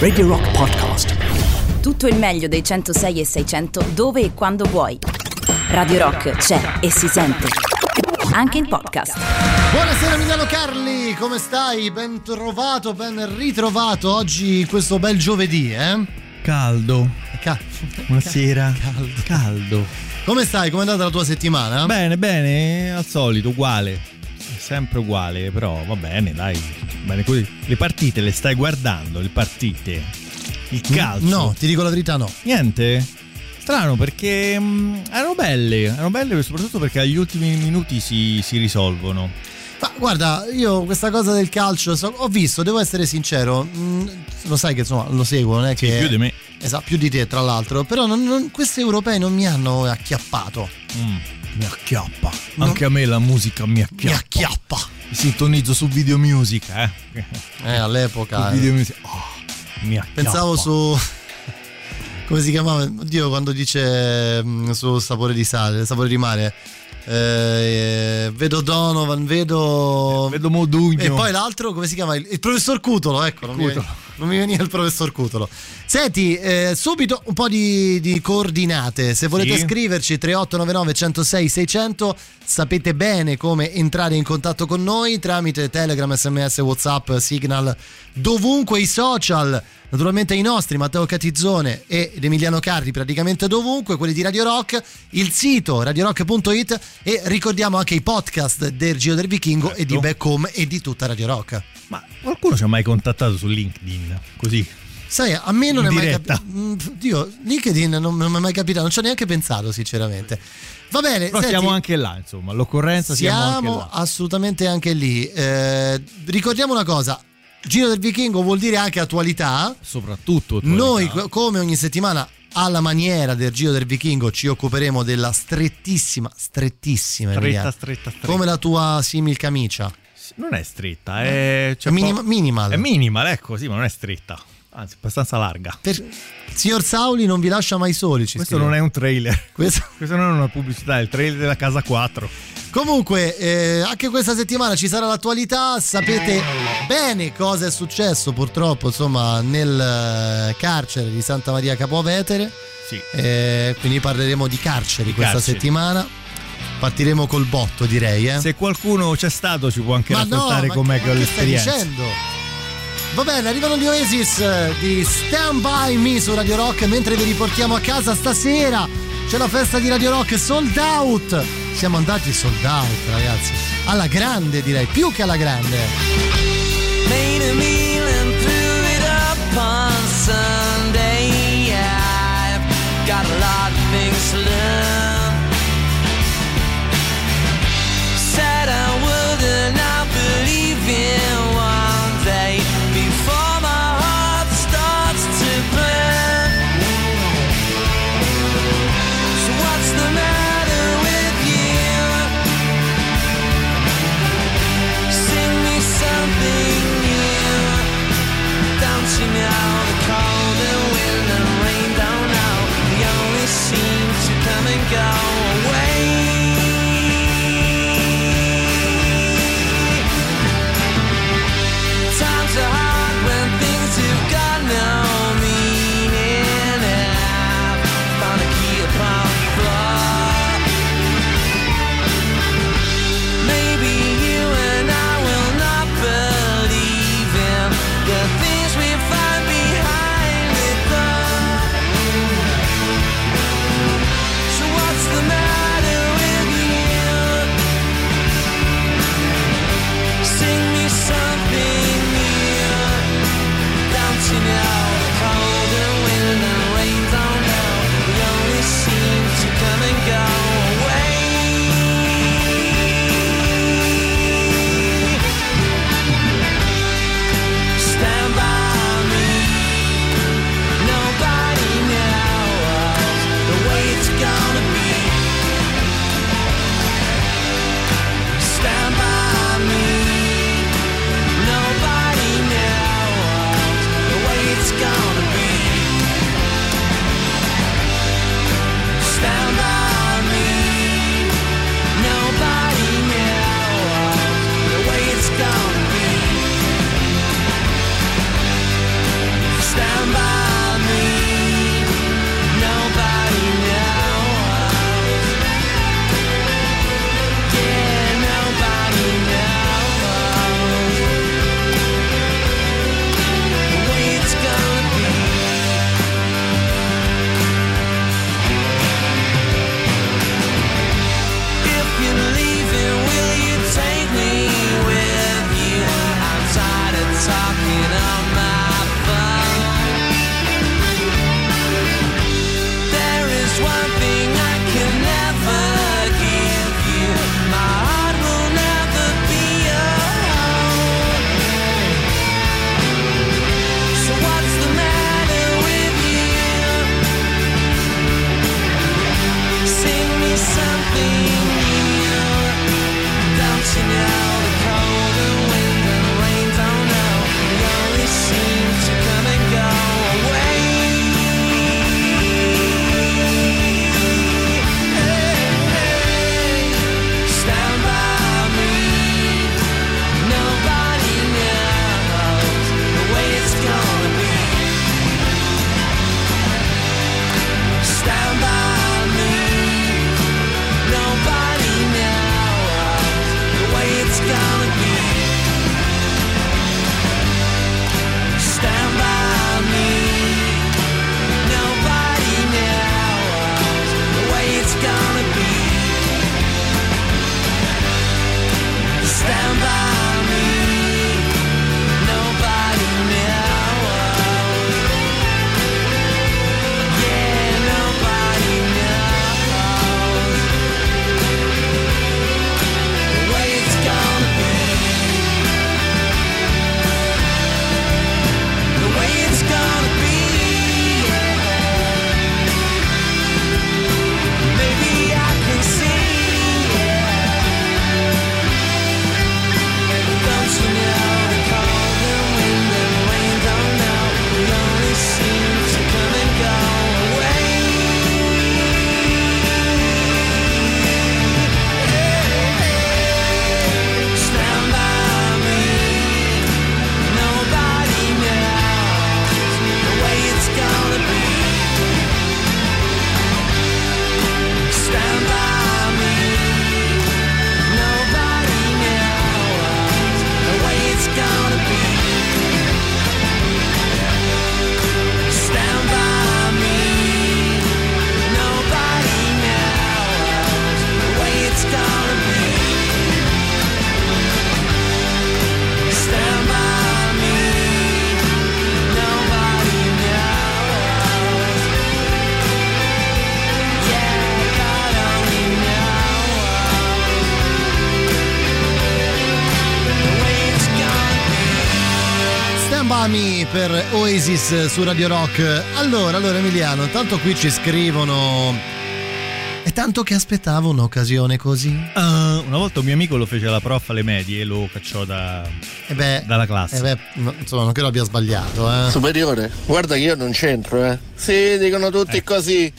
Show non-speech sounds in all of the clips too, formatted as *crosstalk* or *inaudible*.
Radio Rock Podcast. Tutto il meglio dei 106 e 600 dove e quando vuoi. Radio Rock c'è e si sente. Anche in podcast. Buonasera Milano Carli, come stai? Ben trovato, ben ritrovato oggi questo bel giovedì, eh? Caldo. Ca- Buonasera. *laughs* Caldo. Caldo. Come stai? Come è andata la tua settimana? Bene, bene, al solito, uguale. Sempre uguale, però va bene, dai. Bene così. Le partite le stai guardando, le partite. Il calcio. No, ti dico la verità no. Niente? Strano perché mh, erano belle, erano belle soprattutto perché agli ultimi minuti si, si risolvono. Ma guarda, io questa cosa del calcio so- ho visto, devo essere sincero, mh, lo sai che insomma lo seguo, non è Sì, che... più di me. Esatto, più di te tra l'altro, però non- non- questi europei non mi hanno acchiappato. Mm, mi acchiappa. No. Anche a me la musica mi acchiappa. Mi acchiappa. Mi sintonizzo su video music, eh. Eh, all'epoca... Su eh. video music. Oh, mi acchiappa. Pensavo su. *laughs* Come si chiamava? Oddio, quando dice mm, su sapore di sale, sapore di mare. Eh, vedo Donovan, vedo. Vedo Modugno. E poi l'altro, come si chiama? Il, il professor Cutolo, ecco. Non, Mi, Cutolo. Non mi veniva il professor Cutolo. Senti, eh, subito un po' di, di coordinate. Se volete Sì. scriverci 3899 106 600, sapete bene come entrare in contatto con noi tramite Telegram, SMS, WhatsApp, Signal, dovunque i social. Naturalmente i nostri, Matteo Catizzone ed Emiliano Carri, praticamente dovunque, quelli di Radio Rock, il sito radiorock.it e ricordiamo anche i podcast del Giro del Vichingo e di Certo. Back Home e di tutta Radio Rock. Ma qualcuno ci ha mai contattato su LinkedIn? Così. Sai, a me non In è mai capitato. Dio, LinkedIn non, non mi è mai capitato, non ci ho neanche pensato, sinceramente. Va bene, Però senti, siamo anche là, insomma, l'occorrenza siamo, siamo anche assolutamente anche lì. Eh, ricordiamo una cosa. Giro del Vichingo vuol dire anche attualità. Soprattutto attualità. Noi, co- come ogni settimana, alla maniera del Giro del Vichingo, ci occuperemo della strettissima, strettissima, stretta, stretta, stretta. come la tua simil camicia. Non è stretta, è cioè, Minim- po- minimal. È minimal, ecco, sì, ma non è stretta. Anzi, abbastanza larga. Per- Signor Sauli non vi lascia mai soli. Questo scrive. non è un trailer. Questo- Questo non è una pubblicità, è il trailer della casa 4. Comunque, eh, anche questa settimana ci sarà l'attualità. Sapete bene cosa è successo purtroppo, insomma, nel eh, carcere di Santa Maria Capovetere. Sì. Eh, quindi parleremo di carceri questa carceri. settimana. Partiremo col botto, direi. Eh. Se qualcuno c'è stato ci può anche Ma no, raccontare ma com'è che- che stai l'esperienza. dicendo? Va bene, arrivano gli Oasis eh, di Stand By Me su Radio Rock mentre vi riportiamo a casa stasera. C'è la festa di Radio Rock sold out. Siamo andati sold out, ragazzi. Alla grande, direi, più che alla grande. made a meal and threw it up on Sunday. Yeah, I've got a lot of things to learn. Su Radio Rock. Allora, allora Emiliano, tanto qui ci scrivono è tanto che aspettavo un'occasione così. Uh, una volta un mio amico lo fece alla prof alle medie e lo cacciò da, E beh, dalla classe. eh beh, no, insomma, non credo abbia sbagliato, eh. Superiore, guarda che io non c'entro, eh. Sì, dicono tutti così.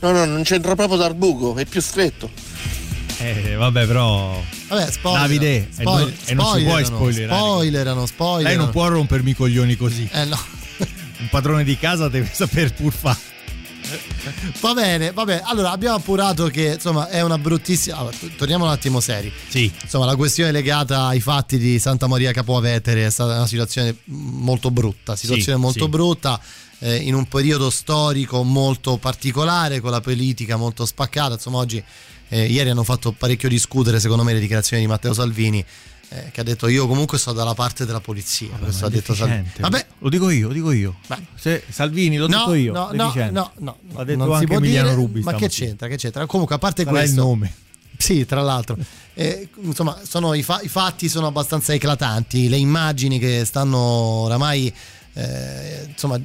No, no, non c'entro proprio dal buco, è più stretto. Eh, vabbè, però. Vabbè, spoiler. Davide, e spoiler, non- e non si può spoilerano, spoilerare. Spoilerano, spoilerano. Lei non può rompermi i coglioni così. Eh no. Un padrone di casa deve *laughs* saper pur fare. Va bene, vabbè. Allora, abbiamo appurato che, insomma, è una bruttissima... Allora, torniamo un attimo seri. Sì. Insomma, la questione legata ai fatti di Santa Maria Capovetere è stata una situazione molto brutta, situazione Sì, molto sì. brutta eh, in un periodo storico molto particolare, con la politica molto spaccata. Insomma, oggi, eh, ieri hanno fatto parecchio discutere, secondo me, le dichiarazioni di Matteo Salvini, eh, che ha detto io comunque sto dalla parte della polizia. Questo ha detto Salvini. Vabbè, Lo dico io, lo dico io. Se Salvini, l'ho no, detto io. no, no, deficiente. no, no, L'ha detto non anche Emiliano dire, Rubi Ma che c'entra? Che c'entra? Comunque, a parte Sarà questo, il nome. Sì, tra l'altro. *laughs* Eh, insomma, sono i, fa- i fatti sono abbastanza eclatanti, le immagini che stanno oramai eh, insomma,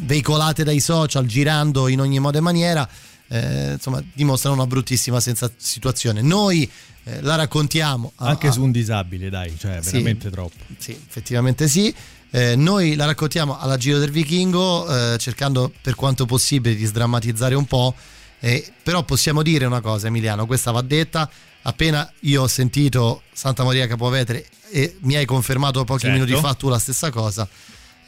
veicolate dai social, girando in ogni modo e maniera, eh, insomma, dimostrano una bruttissima senza- situazione. Noi eh, la raccontiamo Anche a- su un disabile, dai, cioè Sì. veramente troppo. sì, effettivamente sì. Eh, noi la raccontiamo alla Giro del Vichingo, eh, cercando per quanto possibile di sdrammatizzare un po'. eh, però possiamo dire una cosa, Emiliano, questa va detta. Appena io ho sentito Santa Maria Capovetere e mi hai confermato pochi Certo. minuti fa tu la stessa cosa.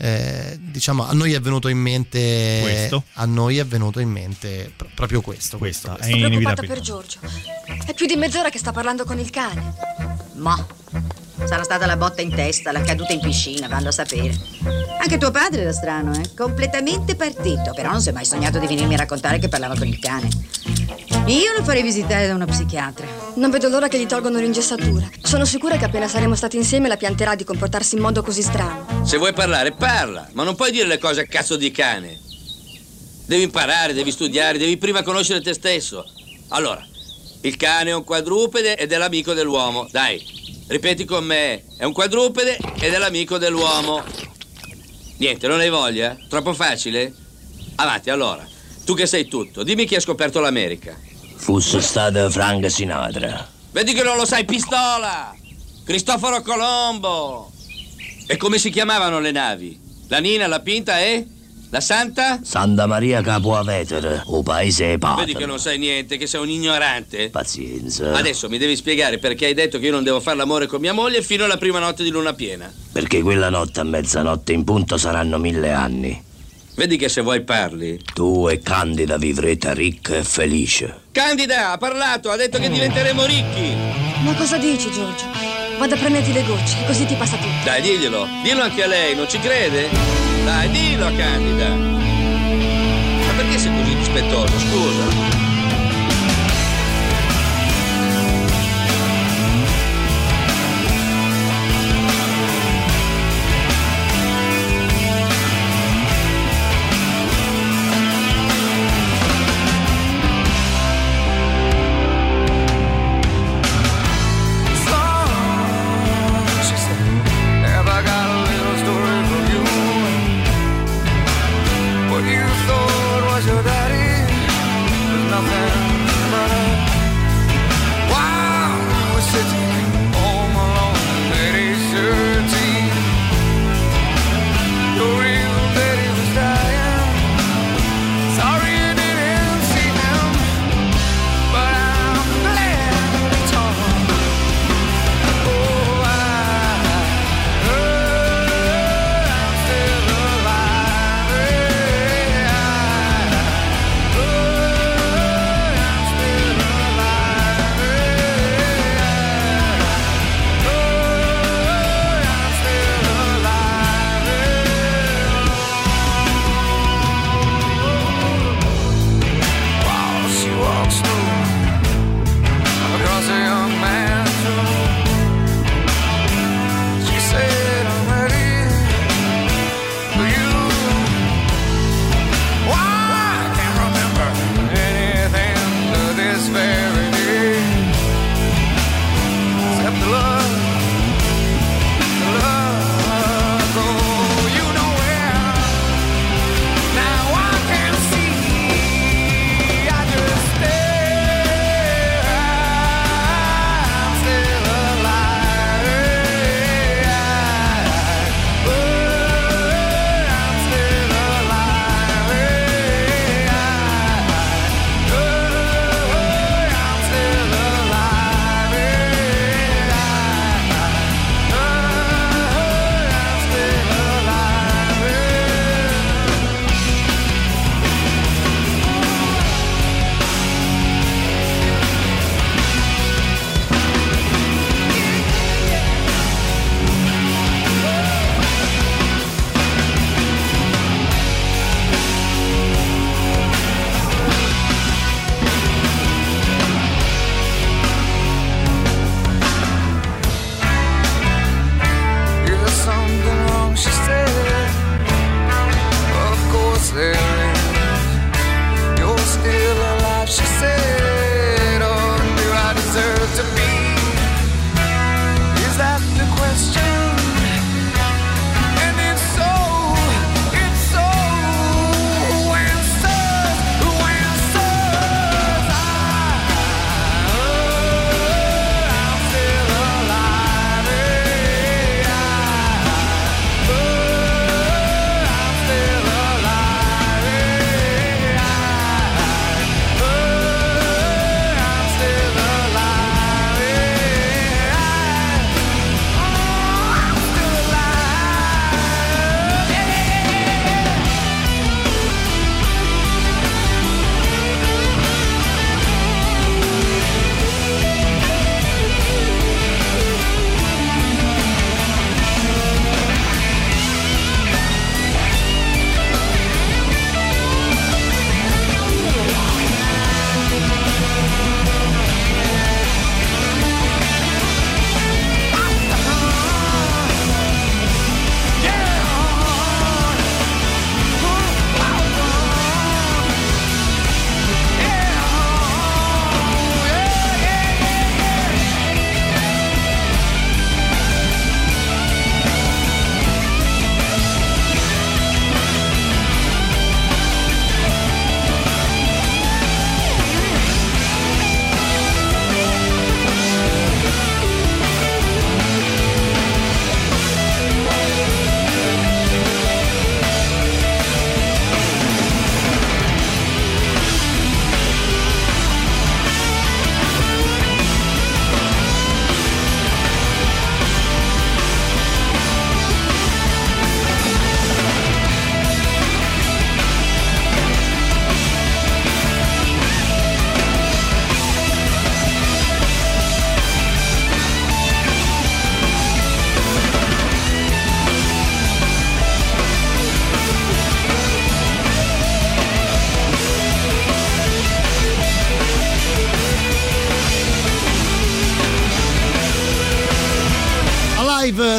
Eh, diciamo, a noi è venuto in mente Questo. a noi è venuto in mente pr- proprio questo. Questo, è questo. Sono preoccupata inevitabile. per Giorgio. È più di mezz'ora che sta parlando con il cane. Ma sarà stata la botta in testa, la caduta in piscina, vanno a sapere. Anche tuo padre era strano, eh? Completamente partito, però non si è mai sognato di venirmi a raccontare che parlava con il cane. Io lo farei visitare da una psichiatra. Non vedo l'ora che gli tolgono l'ingessatura. Sono sicura che appena saremo stati insieme la pianterà di comportarsi in modo così strano. Se vuoi parlare, parla, ma non puoi dire le cose a cazzo di cane. Devi imparare, devi studiare, devi prima conoscere te stesso. Allora, il cane è un quadrupede ed è l'amico dell'uomo. Dai, ripeti con me. È un quadrupede ed è l'amico dell'uomo. Niente, non hai voglia? Troppo facile? Avanti, allora. Tu che sei tutto, dimmi chi ha scoperto l'America. Fosse stata Frank Sinatra. Vedi che non lo sai, pistola! Cristoforo Colombo! E come si chiamavano le navi? La Nina, la Pinta e? La Santa? Santa Maria Capoavetere, o paese Vedi che patrio. non sai niente, che sei un ignorante. Pazienza. Adesso mi devi spiegare perché hai detto che io non devo fare l'amore con mia moglie fino alla prima notte di luna piena. Perché quella notte a mezzanotte in punto saranno mille anni. Vedi che se vuoi parli. Tu e Candida vivrete ricca e felice. Candida ha parlato, ha detto che diventeremo ricchi. Ma cosa dici, Giorgio? Vado a prenderti le gocce, così ti passa tutto. Dai, diglielo. Dillo anche a lei, non ci crede? Dai, dillo a Candida. Ma perché sei così dispettoso, scusa?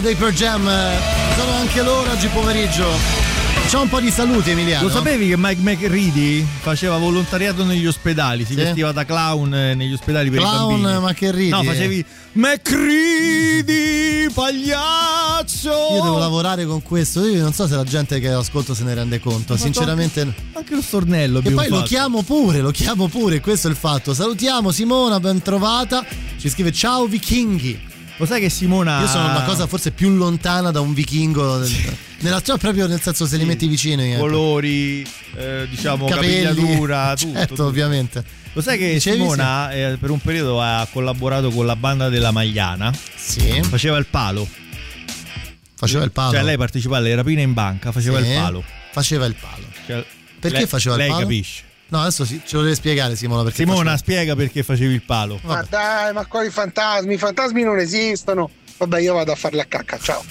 Dei Per Jam. Sono anche loro oggi pomeriggio. C'è un po' di saluti, Emiliano. Lo sapevi che Mike McReady faceva volontariato negli ospedali? Si Sì. vestiva da clown eh, negli ospedali per Clown i bambini. McReady. No, facevi McReady, pagliaccio! Io devo lavorare con questo. Io non so se la gente che ascolto se ne rende conto. Sinceramente. Anche lo stornello E poi lo fatto. chiamo pure, lo chiamo pure, questo è il fatto. Salutiamo Simona, ben trovata. Ci scrive ciao vichinghi. Lo sai che Simona. Io sono una cosa forse più lontana da un vichingo. del- Nella, cioè proprio nel senso se li metti vicini. eh. colori, eh, diciamo, Capelli. capigliatura, *laughs* tutto. Certo, tutto. ovviamente. Lo sai che Dicevi, Simona eh, per un periodo ha collaborato con la banda della Magliana? Sì. Faceva il palo. Faceva il palo. Cioè lei partecipava alle rapine in banca, faceva Sì. il palo. Faceva il palo. Cioè, Perché lei- faceva il lei palo? capisce. No, adesso sì, ce lo deve spiegare Simona. Perché Simona, faceva- spiega perché facevi il palo. Ma dai, ma quali fantasmi? I fantasmi non esistono. Vabbè, io vado a fare la cacca, ciao.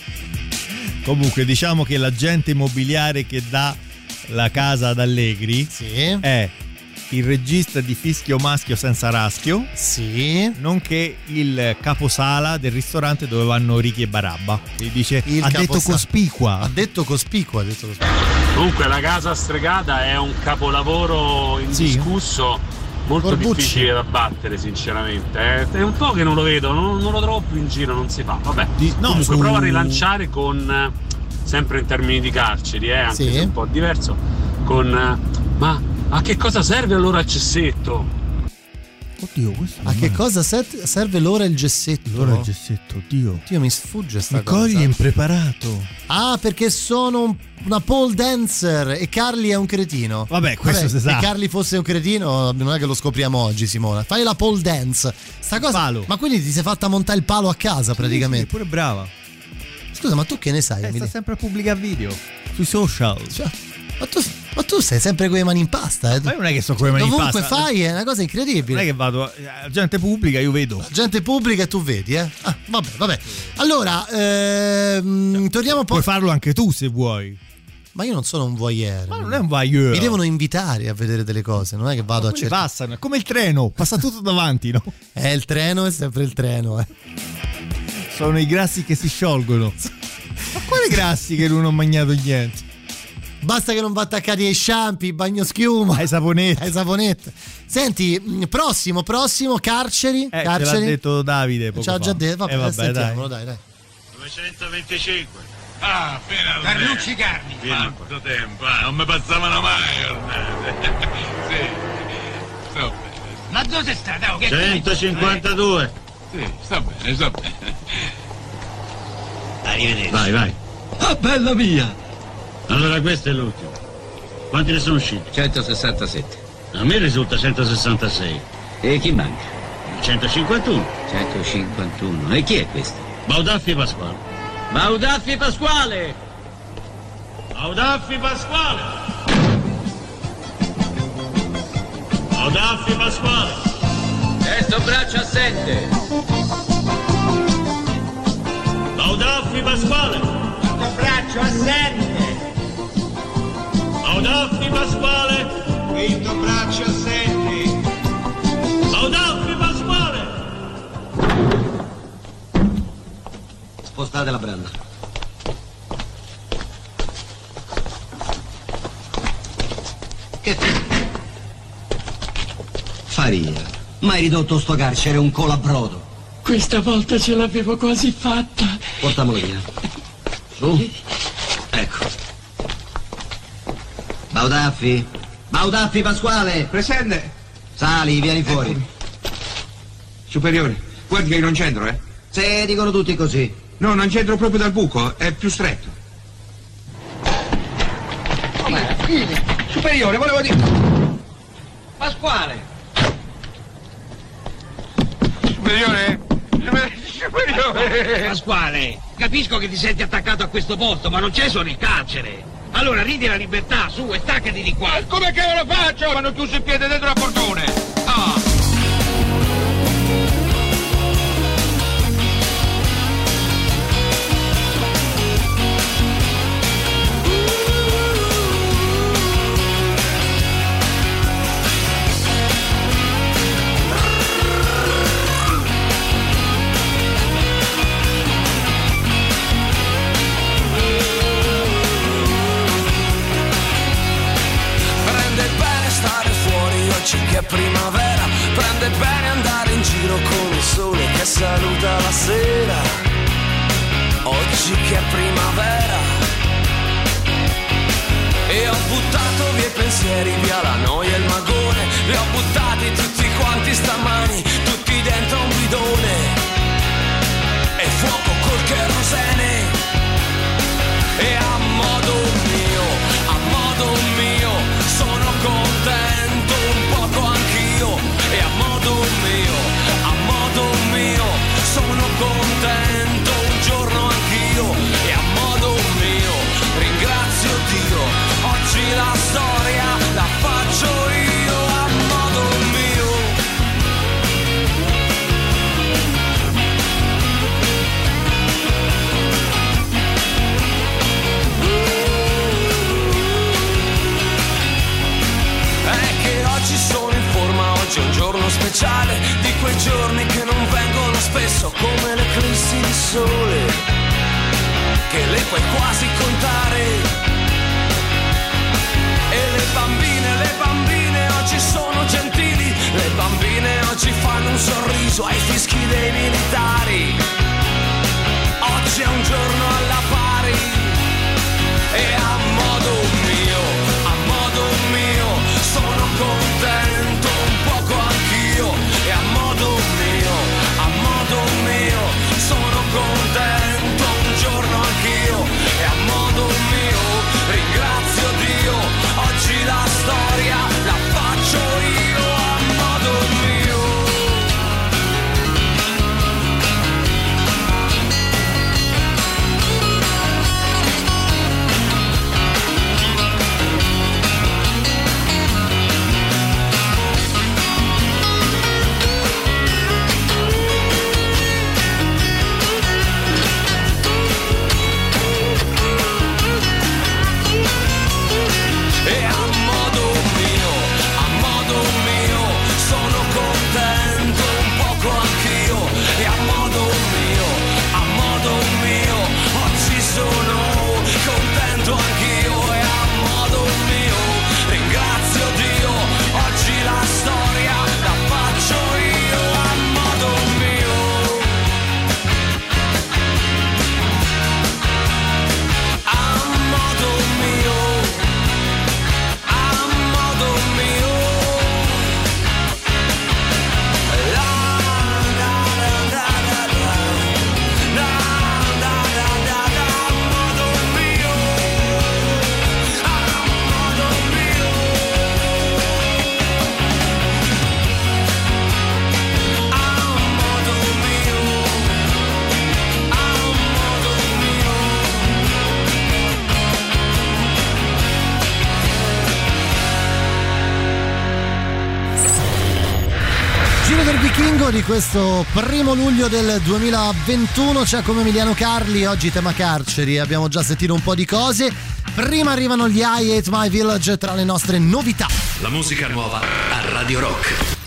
Comunque, diciamo che l'agente immobiliare che dà la casa ad Allegri è il regista di Fischio Maschio senza raschio, nonché il caposala del ristorante dove vanno Ricky e Barabba. E dice: Il Ha detto cospicua. Ha detto cospicua, ha detto cospicua. Comunque la casa stregata è un capolavoro indiscusso, molto Corbucci. difficile da battere sinceramente. eh. È un po' che non lo vedo, non, non lo trovo più in giro, non si fa. Vabbè, no, comunque su- prova a rilanciare con, eh, sempre in termini di carceri, eh, anche Sì. se è un po' diverso, con... eh, ma a che cosa serve allora il cessetto? Oddio, questo A che cosa set- serve l'ora il gessetto? Allora il gessetto, oddio. Dio, mi sfugge sta Mi cosa. cogli impreparato. Ah, perché sono un- una pole dancer e Carly è un cretino. Vabbè, questo si sa. Se Carly fosse un cretino, non è che lo scopriamo oggi, Simona. Fai la pole dance. Sta cosa. Palo. Ma quindi ti sei fatta montare il palo a casa praticamente. Sì, pure brava. Scusa, ma tu che ne sai? Eh, sta sempre a pubblicare video sui social. Cioè, ma, tu, ma tu sei sempre con le mani in pasta, eh? Ma io non è che sto con le mani in Dovunque pasta. fai è una cosa incredibile. Non è che vado a gente pubblica, io vedo. Gente pubblica e tu vedi, eh? Ah, vabbè, vabbè. Allora, ehm, torniamo un po'. Puoi farlo anche tu se vuoi. Ma io non sono un voyeur. Ma non è un voyeur. Mi devono invitare a vedere delle cose, non è che vado a cercare. passano, è come il treno, passa tutto davanti, no? È *laughs* il treno, è sempre il treno, eh. Sono i grassi che si sciolgono. *laughs* Ma quali grassi che non ho mangiato niente? Basta che non va attaccati ai shampoo, bagno schiuma. Ai saponette. Ai saponette. Senti, mh, prossimo, prossimo, carceri. Eh, ce l'ha carceri. detto Davide poco Ci ha fa. già detto, vabbè, Eh, vabbè, sentiamolo, dai, dai. 225. Ah, finalmente. Carlucci Carni. Quanto tempo, ah, non mi passavano mai giornate. *laughs* sì. Sto bene. Ma dove sta? Dai, che 152. Sì, sta bene, sta bene. Arrivederci. Vai, vai. Ah, bella mia! Allora questo è l'ultimo. Quanti ne sono usciti? 167. A me risulta 166. E chi manca? 151. 151. E chi è questo? Baudaffi Pasquale. Baudaffi Pasquale! Baudaffi Pasquale. Baudaffi Pasquale. Testo braccio assente! Baudaffi Pasquale. Braccio assente! Baudaffi Pasquale. Quinto braccio assente! Baudaffi Pasquale. Spostate la branda. Che Faria, ma hai ridotto sto carcere un colabrodo. Questa volta ce l'avevo quasi fatta! Portamolo via. Su. Ecco. Baudaffi. Baudaffi Pasquale. Presente! Sali, vieni fuori. Superiore, guardi che non c'entro, eh? Se dicono tutti così. No, non c'entro proprio dal buco, è più stretto. Superiore, volevo dire... Pasquale. Superiore? Superiore! Pasquale, capisco che ti senti attaccato a questo posto, ma non c'è solo il carcere. Allora ridi la libertà, su e staccati di qua. Come che lo faccio? Hanno chiuso il piede dentro la portone! Ah! Che saluta la sera. Oggi che è primavera. E ho buttato via i pensieri, via la noia e il magone. Li ho buttati tutti quanti stamani, speciale Di quei giorni che non vengono spesso come l'eclissi di sole Che le puoi quasi contare. E le bambine, le bambine oggi sono gentili Le bambine oggi fanno un sorriso ai fischi dei militari. Oggi è un giorno alla pari E a questo primo luglio del 2021 c'è come Emiliano Carli, oggi tema carceri, abbiamo già sentito un po' di cose. Prima arrivano gli I Hate My Village tra le nostre novità. La musica nuova a Radio Rock.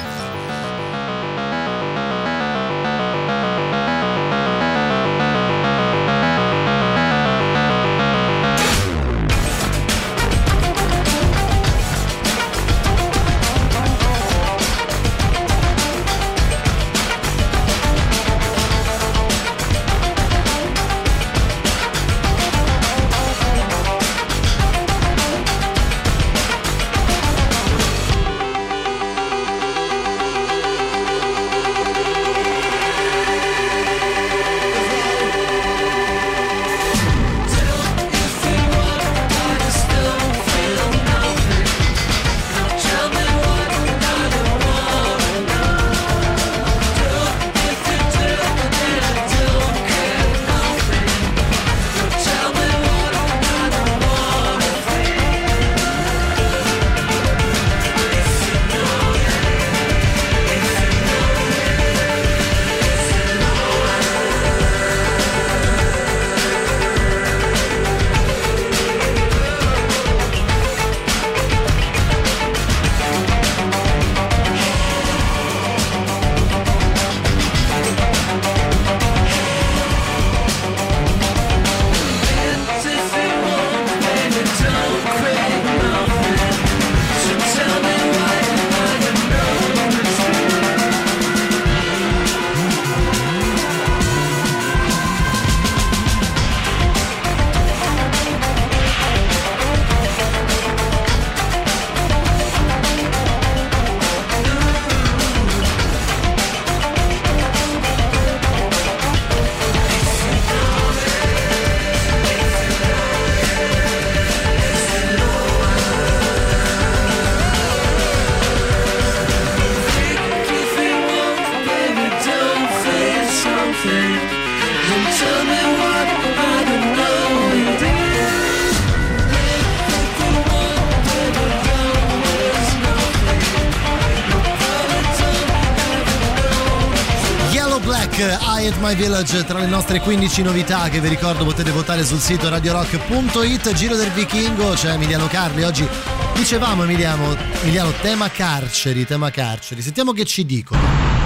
My Village tra le nostre 15 novità che vi ricordo potete votare sul sito radiorock.it. Giro del Vichingo, c'è Emiliano Carli. Oggi dicevamo Emiliano, Emiliano tema carceri, tema carceri. Sentiamo che ci dicono.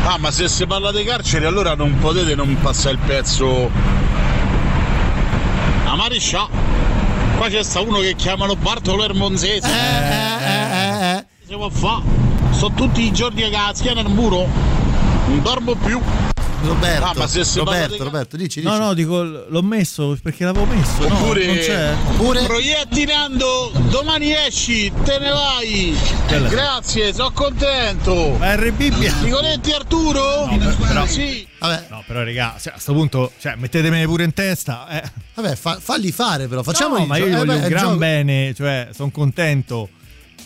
Ah, ma se si parla di carceri allora non potete non passare il pezzo a Mariscià. Qua c'è sta uno che chiamano Bartolo Ermonzese. Eh, eh, eh, Si può fa? Sto tutti i giorni a cazziare nel muro. Non dormo più. Roberto, Ah, ma se Roberto, di- Roberto, dici, No, dici. no, dico l'ho messo perché l'avevo messo. no, Oppure, non c'è. Oppure proietti Nando, domani esci, te ne vai. Bella. Grazie, sono contento. Ma RB Nicoletti Arturo? No, però- Sì. Vabbè, No, però, raga, cioè, a sto punto, cioè, mettetemene pure in testa. Eh. vabbè fa- falli fare però, facciamo no, ma io gli eh, voglio beh, un gran gioco- bene, cioè, sono contento.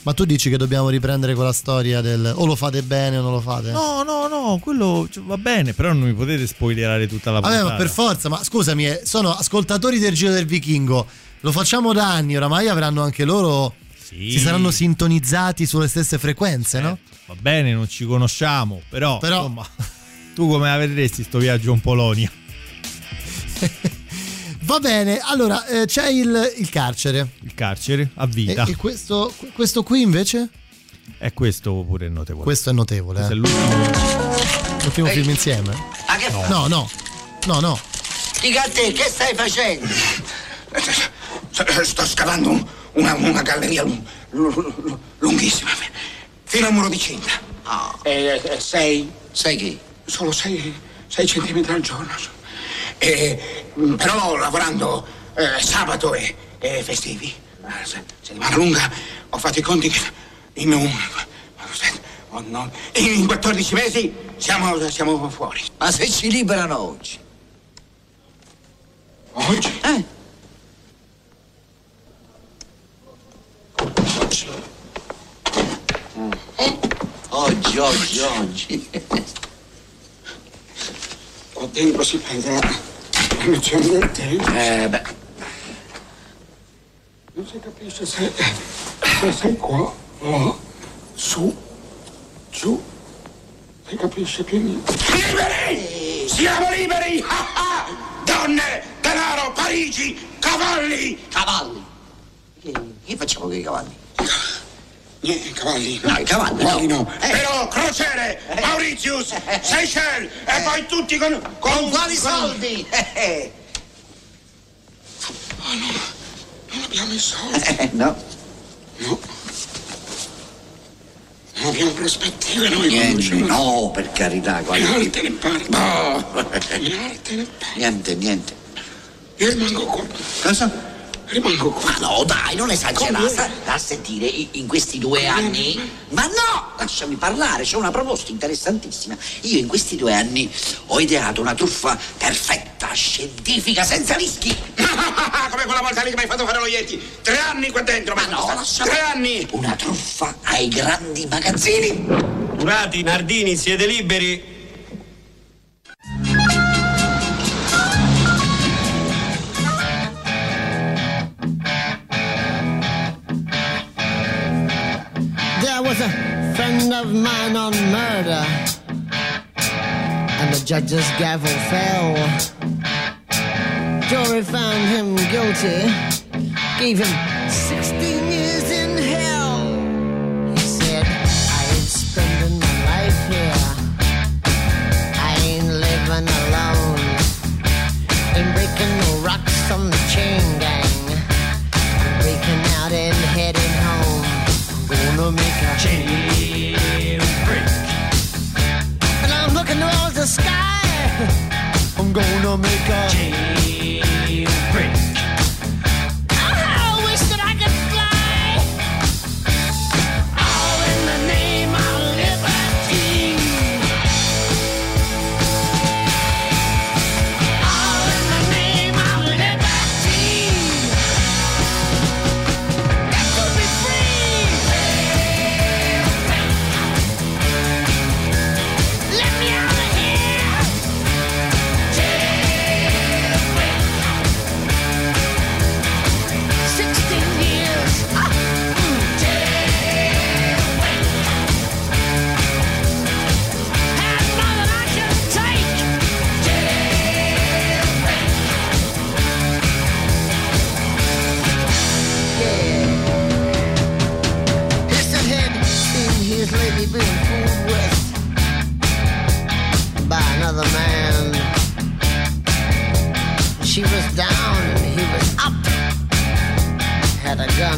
Ma tu dici che dobbiamo riprendere quella storia del o lo fate bene o non lo fate? No, no, no, quello cioè, va bene, però non mi potete spoilerare tutta la Vabbè, puntata. ma per forza, ma scusami, eh, sono ascoltatori del Giro del Vichingo. Lo facciamo da anni, oramai avranno anche loro. Sì. Si saranno sintonizzati sulle stesse frequenze, no? Va bene, non ci conosciamo, però, Però- insomma, *laughs* tu come la vedresti sto viaggio in Polonia? *laughs* Va bene, allora eh, c'è il, il carcere. Il carcere a E, vita. e questo, questo qui invece? E questo pure è notevole. Questo è notevole. Questo eh. è l'ultimo. L'ultimo film insieme? Ma che fai? No, no, no, no. Dica a te, che stai facendo? Sto scavando un- una, una galleria lung- lung- lunghissima, fino al muro di cinta. E, e sei? Sai chi? Solo sei, sei centimetri al giorno. E, mm, però lavorando eh, sabato e, e festivi. Eh, se- Settimana lunga ho fatto i conti che in, un, oh, no, in 14 mesi siamo, siamo fuori. Ma se ci liberano oggi? Oggi? Eh? Oggi, oggi, oggi. Qua dentro si pensa nozione del tempo. Eh, beh. Non si capisce se, se sei qua, là, su, giù. Si capisce più niente. Liberi! Siamo liberi! Ah, ah! Donne, denaro, Parigi, cavalli! Cavalli. Che, che facciamo con i cavalli? Niente, cavalli. No, i cavalli no. Cavalli no. Eh. Però crociere, Mauritius, *laughs* Seychelles e poi tutti con... Con quali soldi? Eh, Non abbiamo i soldi. *laughs* eh, no. No. Non abbiamo prospettive noi. Niente, no, per carità, In. No. In ne parli. Niente, niente. Io rimango qua. Cosa? Rimango qua. Ma no, dai, non esagerare. Sta, sta a sentire in questi due anni. Ma no! Lasciami parlare, c'è una proposta interessantissima. Io in questi due anni ho ideato una truffa perfetta, scientifica, senza rischi. *laughs* Come quella volta lì che mi hai fatto fare lo Yeti. Tre anni qua dentro. Ma no, lasciami. Tre anni. Una truffa ai grandi magazzini. Curati, Nardini, siete liberi? Was a friend of mine on murder, and the judge's gavel fell. Jury found him guilty, gave him 16 years in hell. He said, I ain't spending my life here. I ain't living alone. Ain't breaking no rocks on the make a chain break. And I'm looking towards the sky. I'm gonna make a chain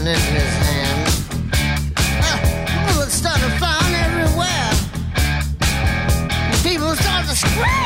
in his hand. Ah, uh, start to flying everywhere. People start to scream.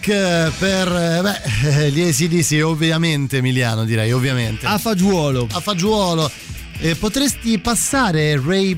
Jailbreak eh, per eh, beh, eh, gli ACDC, ovviamente Emiliano direi, ovviamente. A fagiolo. A fagiolo. Eh, potresti passare Ray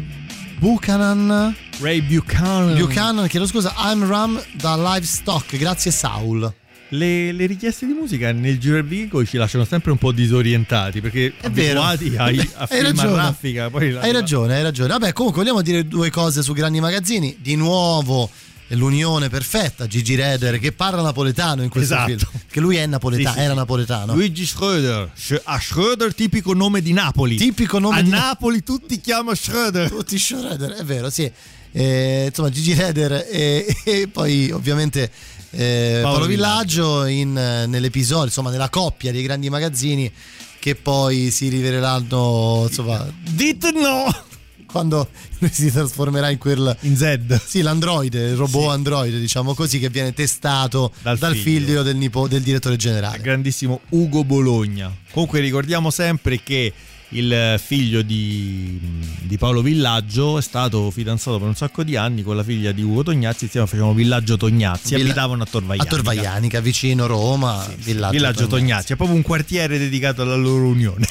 Buchanan? Ray Buchanan. Buchanan, chiedo scusa, I'm Ram da Livestock, grazie Saul. Le, le richieste di musica nel giro del vico ci lasciano sempre un po' disorientati perché È vero. abituati a, a Hai film a ragione. raffica. Hai ragione, hai ragione. Vabbè, comunque vogliamo dire due cose su grandi magazzini. Di nuovo l'unione perfetta, Gigi Reder che parla napoletano in questo Esatto. film. Che lui è napoletano, Sì, era napoletano. Luigi Schröder. Sch- a Schröder tipico nome di Napoli. Tipico nome a di Napoli tutti chiamano Schröder. Tutti Schroeder, è vero, sì. Eh, insomma, Gigi Reder e, e poi ovviamente eh, Paolo, Paolo Villaggio in, nell'episodio, insomma, nella coppia dei grandi magazzini che poi si riveleranno, insomma, Dite no! Quando lui *laughs* si trasformerà in quel in Zed. Sì, l'androide, il robot Sì. androide, diciamo così, che viene testato dal, Dal figlio, figlio. del, nipo- del direttore generale. grandissimo Ugo Bologna. Comunque ricordiamo sempre che il figlio di, di Paolo Villaggio è stato fidanzato per un sacco di anni con la figlia di Ugo Tognazzi, insieme facevano Villaggio Tognazzi, Villa- abitavano a Torvaianica. A Torvaianica, vicino Roma, Villaggio, Villaggio Tognazzi, è proprio un quartiere dedicato alla loro unione.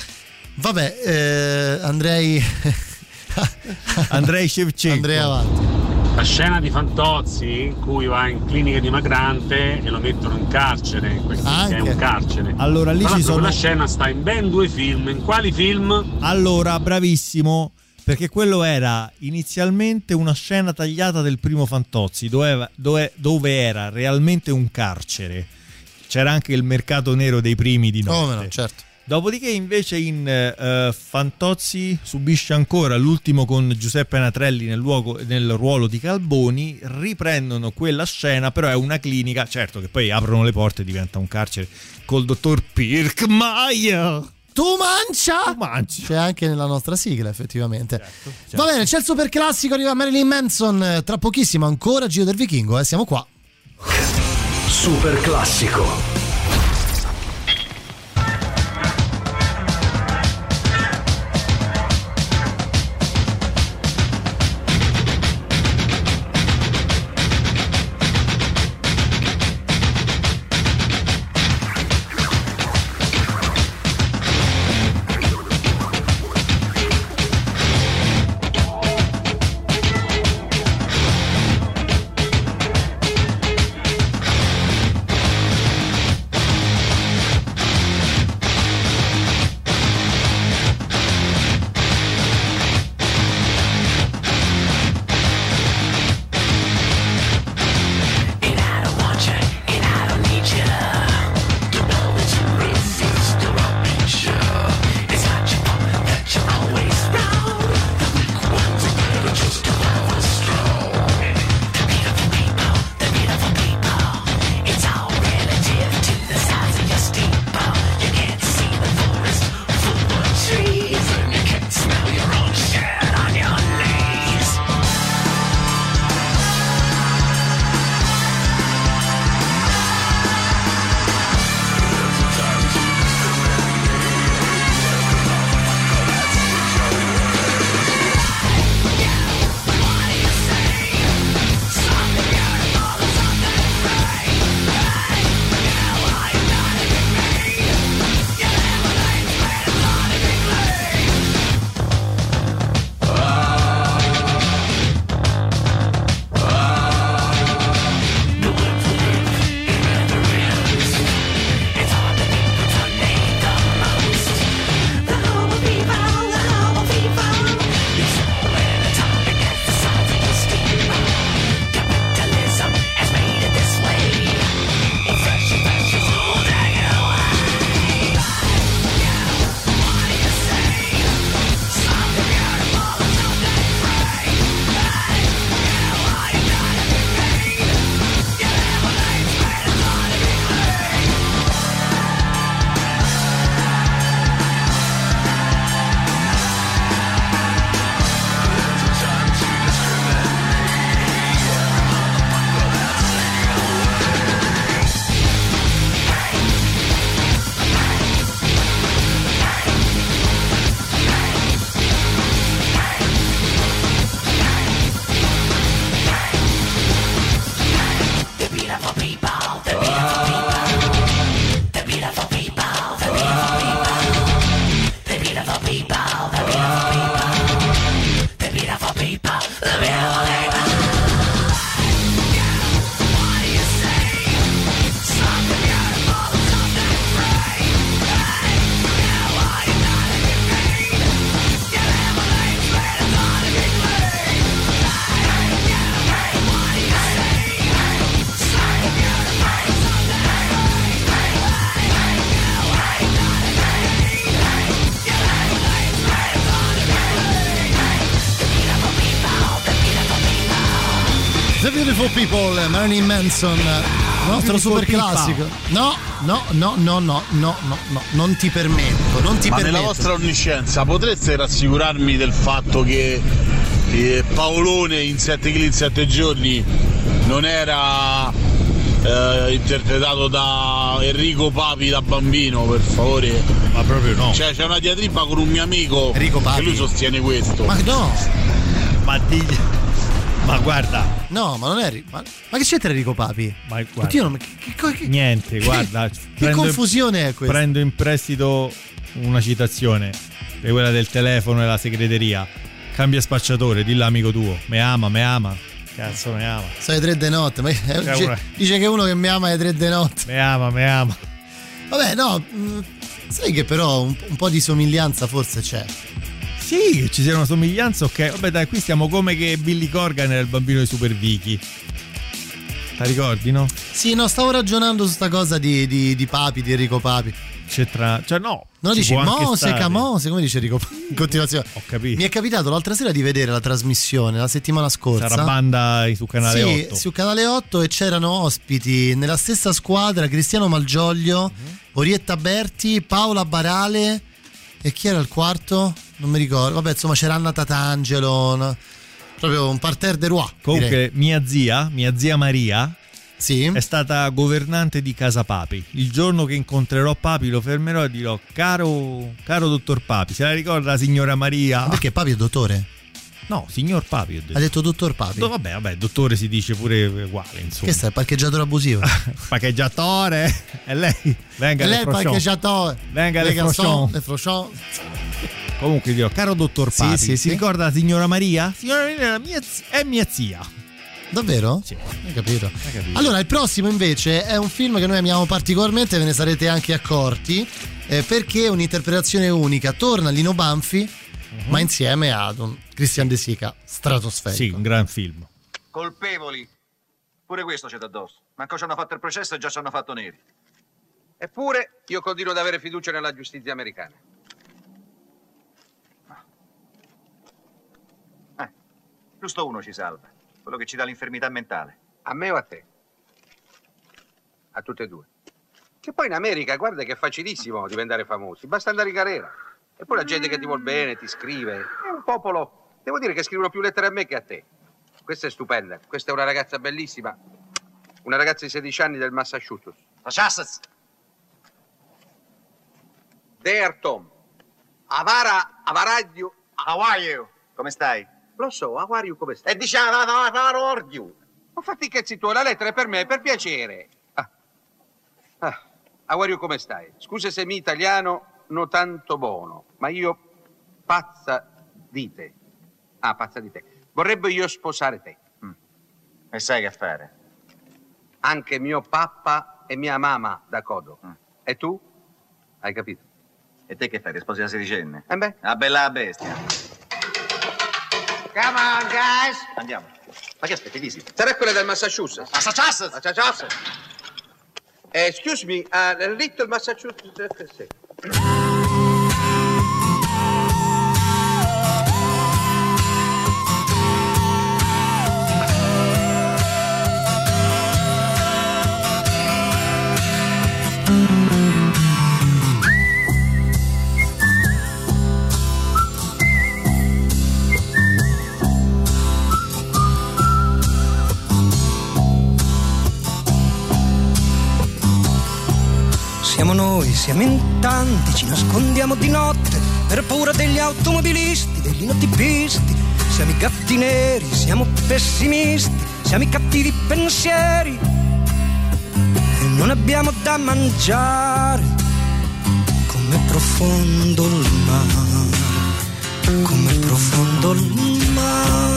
Vabbè, eh, andrei. *laughs* Andrei Shevchenko. Andrei avanti. La scena di Fantozzi in cui va in clinica dimagrante e lo mettono in carcere, questo Anche. è un carcere. Allora, lì Tra ci sono- Quella scena sta in ben due film. In quali film? Allora, bravissimo, perché quello era inizialmente una scena tagliata del primo Fantozzi, dove, dove- dove era realmente un carcere. C'era anche il mercato nero dei primi di notte. Come no, certo. Dopodiché invece in eh, Fantozzi subisce ancora l'ultimo con Giuseppe Natrelli nel, luogo- nel ruolo di Calboni, riprendono quella scena, però è una clinica, certo che poi aprono le porte e diventa un carcere col dottor Pirkmeier. Tu mancia! Tu manci. C'è anche nella nostra sigla, effettivamente. Certo, Va bene, c'è il super classico, arriva Marilyn Manson. eh, Tra pochissimo ancora Giro del Vichingo, eh, siamo qua. Super classico. Ernie Manson, eh, nostro super classico. No, no, no, no, no, no, no, non ti permetto, non ti Ma permetto. Nella vostra onniscienza potreste rassicurarmi del fatto che eh, Paolone in 7 kg in 7 giorni non era eh, interpretato da Enrico Papi da bambino, per favore. Ma proprio no. Cioè, c'è una diatriba con un mio amico Enrico Papi. che lui sostiene questo. Ma no! Ma diglielo ma guarda, no, ma non è. Ma, ma che c'entra Enrico Papi? ma guarda. Oddio, non- che, che- che- Niente, guarda. che confusione è questa? Prendo in prestito una citazione, è quella del telefono e della segreteria. Cambia spacciatore, dillo amico tuo. Me ama, me ama. Cazzo, me ama. Sono le tre di notte. Ma, eh, dice, dice che uno che mi ama alle tre di notte. Me ama, me ama. Vabbè, no. mh, sai che però un, un po' di somiglianza forse c'è. Sì, che ci sia una somiglianza, ok. Vabbè, dai, qui stiamo come che Billy Corgan era il bambino di Super Vicky. La ricordi, no? Sì, no, stavo ragionando su sta cosa di, di, di Papi, di Enrico Papi. C'è tra. Cioè, no. Ci dici Mose. Camose, come dice Enrico Papi in *laughs* continuazione. Ho capito. Mi è capitato l'altra sera di vedere la trasmissione, la settimana scorsa. Sarà banda su canale sì, 8. su canale 8 e c'erano ospiti nella stessa squadra Cristiano Malgioglio, Mhm. Orietta Berti, Paola Barale e chi era il quarto? Non mi ricordo. Vabbè, insomma, c'era Anna Tatangelo, no? proprio un parterre de roi. Comunque, direi. mia zia, mia zia Maria, sì. è stata governante di Casa Papi. Il giorno che incontrerò Papi lo fermerò e dirò: Caro, caro dottor Papi, se la ricorda la signora Maria? Ma Perché Papi è dottore? No, signor Papi ho detto. Ha detto dottor Papi. Do- vabbè, vabbè, dottore si dice pure uguale, insomma. Che sta, il parcheggiatore abusivo? *laughs* Parcheggiatore? E lei? Venga, E lei le il parcheggiatore. Venga, le Le Froscion. le Froscion. Comunque dirò, caro dottor Sì, Papi, sì, si sì. ricorda la signora Maria? Signora Maria mia è mia zia. Davvero? Sì. Hai capito? Hai capito. Allora, il prossimo invece è un film che noi amiamo particolarmente, ve ne sarete anche accorti, eh, perché è un'interpretazione unica. Torna Lino Banfi, ma insieme ad un Christian De Sica stratosferico. Sì, un gran film. Colpevoli. Pure questo c'è d'addosso. Manco ci hanno fatto il processo e già ci hanno fatto neri. Eppure io continuo ad avere fiducia nella giustizia americana. Eh, giusto uno ci salva. Quello che ci dà l'infermità mentale. A me o a te? A tutte e due. Che poi in America, guarda che è facilissimo diventare famosi. Basta andare in galera. E poi la gente che ti vuol bene, ti scrive. È un popolo. Devo dire che scrivono più lettere a me che a te. Questa è stupenda. Questa è una ragazza bellissima. Una ragazza di 16 anni del Massachusetts. Massachusetts. Dear Tom. Avara, avaradio. How are you? Come stai? Lo so, how are you, come stai? E how are you? Ma fatti i cazzi tuoi, la lettera è per me, per piacere. Ah. Ah. How are you, come stai? Scusa se mi italiano non tanto buono, ma io pazza di te. Ah, pazza di te. Vorrebbe io sposare te. E sai che fare? Anche mio papà e mia mamma d'accordo. Mm. E tu? Hai capito? E te che fai? Sposi la sedicenne? Eh beh. Una bella bestia. Come on, guys! Andiamo. Ma che aspetti, visita? Sarà quella del Massachusetts. Massachusetts! Massachusetts. Eh, excuse me, uh, little Massachusetts. Sì. Siamo in tanti, ci nascondiamo di notte per paura degli automobilisti, degli notipisti. Siamo i gatti neri, siamo pessimisti, siamo i cattivi pensieri e non abbiamo da mangiare. Come profondo il mare, come profondo il mare.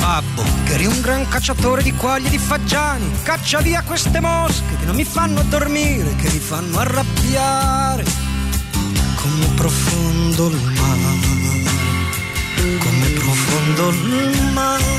Babbo, che eri un gran cacciatore di quaglie e di fagiani, caccia via queste mosche che non mi fanno dormire, che mi fanno arrabbiare. Come profondo il mare, come profondo il mare.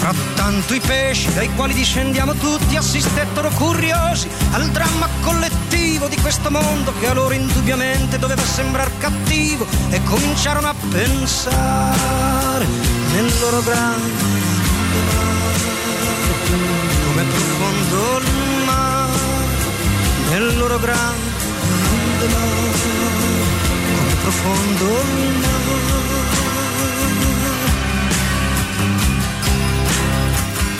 Frattanto i pesci dai quali discendiamo tutti assistettero curiosi al dramma collettivo di questo mondo che a loro indubbiamente doveva sembrare cattivo e cominciarono a pensare nel loro grande mare, come profondo il mare, nel loro grande mare, come profondo il mare.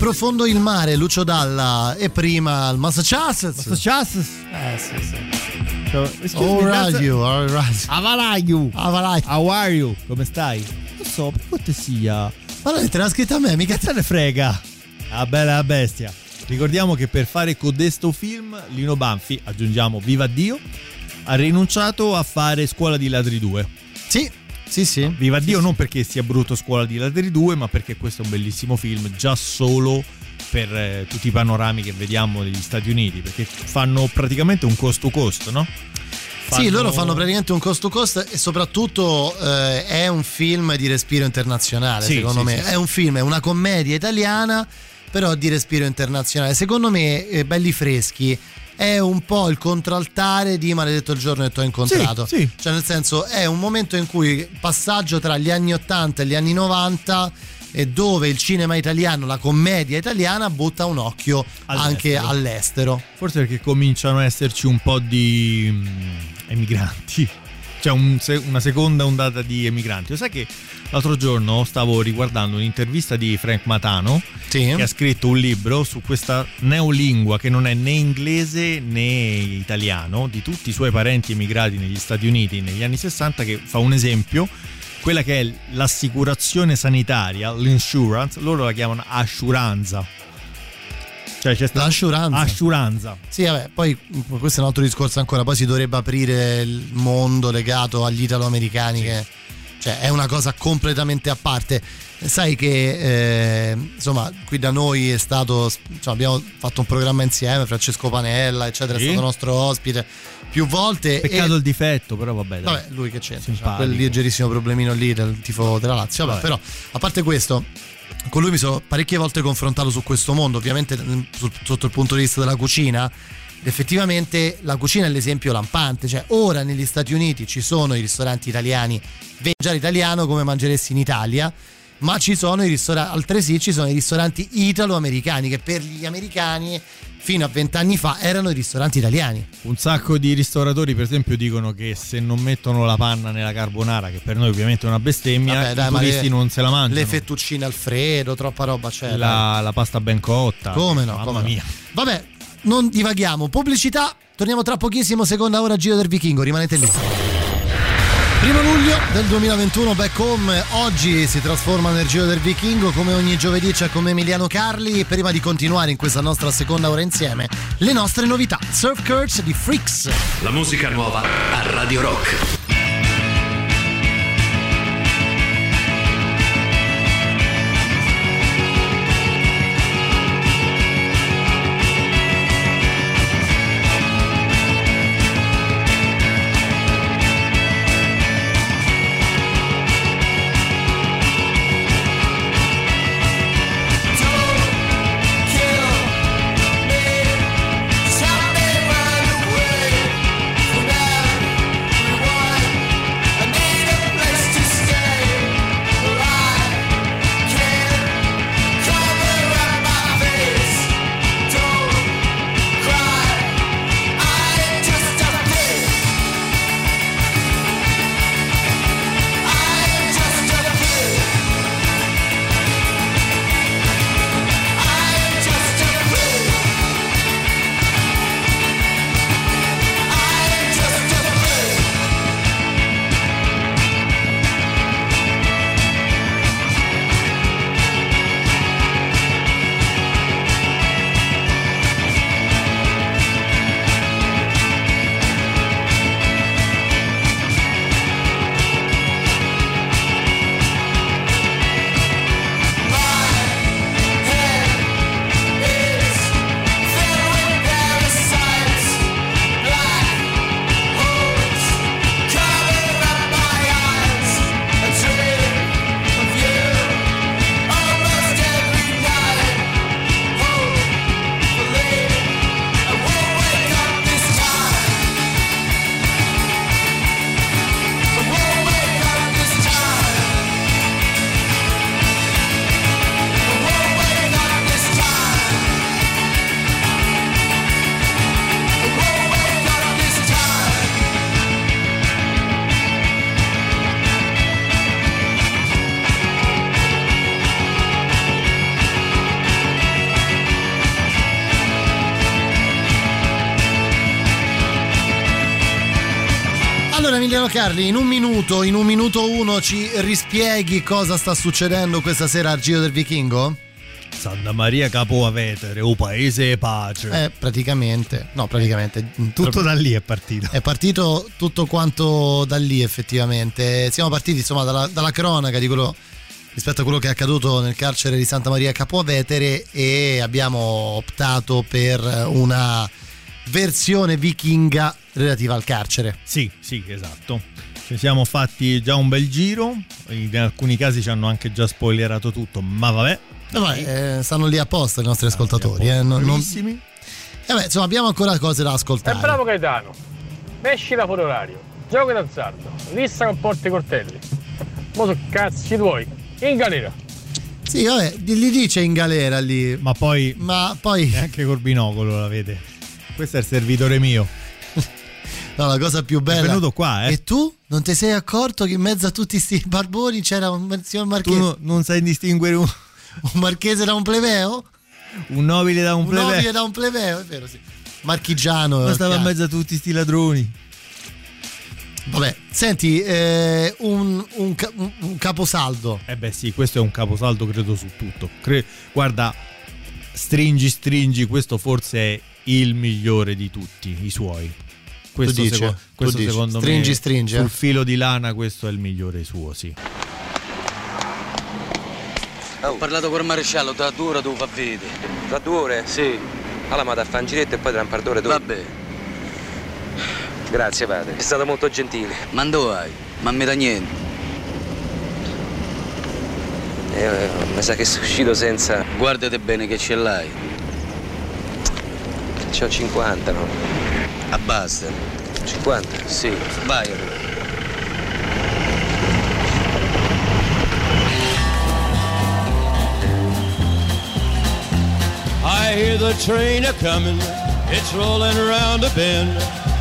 Profondo il mare, Lucio Dalla e prima il Massachusetts. Massachusetts? Eh sì, sì. So, excuse How me, are you? How are you? How are you? How are you? Come stai? Non so, per cortesia. Ma lei te l'ha scritta a me, mica te ne frega. La bella la bestia. Ricordiamo che per fare codesto film, Lino Banfi, aggiungiamo viva Dio, ha rinunciato a fare Scuola di Ladri 2. Sì, sì, sì. Viva Dio non perché sia brutto Scuola di Ladri 2, ma perché questo è un bellissimo film già solo per eh, tutti i panorami che vediamo degli Stati Uniti, perché fanno praticamente un cost to cost, no? Sì, loro fanno praticamente un cost to cost e soprattutto eh, è un film di respiro internazionale, Sì, secondo sì, me. sì, è sì. un film, è una commedia italiana, però di respiro internazionale. Secondo me, eh, belli freschi. È un po' il contraltare di Maledetto il giorno che ti ho incontrato. Sì, sì. Cioè, nel senso, è un momento in cui passaggio tra gli anni 80 e gli anni 90 e dove il cinema italiano, la commedia italiana butta un occhio anche All'estero. all'estero. Forse perché cominciano a esserci un po' di mm, emigranti. Cioè un, una seconda ondata di emigranti. Lo sai che l'altro giorno stavo riguardando un'intervista di Frank Matano sì. che ha scritto un libro su questa neolingua che non è né inglese né italiano di tutti i suoi parenti emigrati negli Stati Uniti negli anni 60 che fa un esempio quella che è l'assicurazione sanitaria, l'insurance, loro la chiamano assuranza. Cioè c'è stata l'assuranza. Assuranza. Sì, vabbè, poi questo è un altro discorso ancora, poi si dovrebbe aprire il mondo legato agli italo-americani sì. che cioè, è una cosa completamente a parte. Sai che eh, insomma qui da noi è stato cioè, abbiamo fatto un programma insieme Francesco Panella eccetera sì. è stato nostro ospite più volte peccato e... il difetto però vabbè dai. vabbè lui che c'entra cioè, quel leggerissimo problemino lì del tifo della Lazio vabbè, vabbè. però a parte questo con lui mi sono parecchie volte confrontato su questo mondo ovviamente sotto il punto di vista della cucina. Effettivamente la cucina è l'esempio lampante, cioè ora negli Stati Uniti ci sono i ristoranti italiani, mangiare italiano come mangeresti in Italia, ma ci sono i ristoranti, altresì ci sono i ristoranti italo-americani che per gli americani fino a vent'anni fa erano i ristoranti italiani. Un sacco di ristoratori, per esempio, dicono che se non mettono la panna nella carbonara, che per noi ovviamente è una bestemmia, Vabbè, dai, i turisti le, non se la mangiano. Le fettuccine Alfredo, troppa roba c'è. La, la pasta ben cotta. Come no? Mamma come mia. No. Vabbè, non divaghiamo. Pubblicità, torniamo tra pochissimo, seconda ora Giro del Vichingo, rimanete lì. Primo luglio del 2021, back home, oggi si trasforma nel Giro del Vichingo, come ogni giovedì c'è come Emiliano Carli, prima di continuare in questa nostra seconda ora insieme, le nostre novità, Surf Curse di Freaks. La musica nuova a Radio Rock. Carli, in un minuto, in un minuto uno ci rispieghi cosa sta succedendo questa sera al Giro del Vichingo? Santa Maria Capo Avetere, o paese pace. Eh, praticamente, no, praticamente. Tutto da lì è partito. È partito tutto quanto da lì, effettivamente. Siamo partiti, insomma, dalla, dalla cronaca di quello rispetto a quello che è accaduto nel carcere di Santa Maria Capo Vetere e abbiamo optato per una versione vichinga relativa al carcere. Sì, sì, esatto. Ci siamo fatti già un bel giro, in alcuni casi ci hanno anche già spoilerato tutto, ma vabbè. vabbè eh, stanno lì apposta i nostri ah, ascoltatori. Eh, non. Eh beh, insomma, abbiamo ancora cose da ascoltare. È bravo Gaetano. Esci da fuori orario. Gioco d'azzardo. Lista con porti coltelli. Mo so cazzi tuoi. In galera. Sì, vabbè, gli dice in galera lì. Ma poi. Ma poi. Neanche col binocolo la vede. Questo è il servitore mio. No, la cosa più bella. È venuto qua, eh. E tu non ti sei accorto che in mezzo a tutti sti barboni c'era un signor Tu Marchese? no- non sai distinguere un, *laughs* Un marchese da un plebeo? un nobile da un, Un plebeo. nobile da un plebeo, è vero, sì. Marchigiano. Ma stava in mezzo a tutti sti ladroni. Vabbè, senti, eh, un, un un- un caposaldo. Eh beh sì, questo è un caposaldo credo su tutto. Cre- guarda, stringi stringi, questo forse è il migliore di tutti i suoi. Questo, dici? seco- Tu questo dici? secondo Stringi, me stringi, eh? sul filo di lana questo è il migliore suo, sì. Ho parlato col maresciallo, da due ore tu fa vedere. Tra due ore? Sì. Allora ma da fare un giretto e poi tra un par d'ore tu. Vabbè. Grazie padre, è stato molto gentile. Ma dove vai? Ma mi da niente. Eh, eh, mi sa che sono uscito senza. Guardate bene che ce l'hai. C'ho 50, no? Abbassa. 50? Sì. Vai. I hear the train a coming, it's rolling around a bend,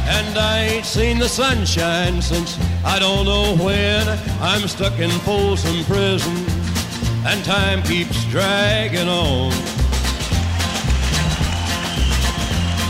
and I ain't seen the sunshine since I don't know when. I'm stuck in Folsom Prison, and time keeps dragging on.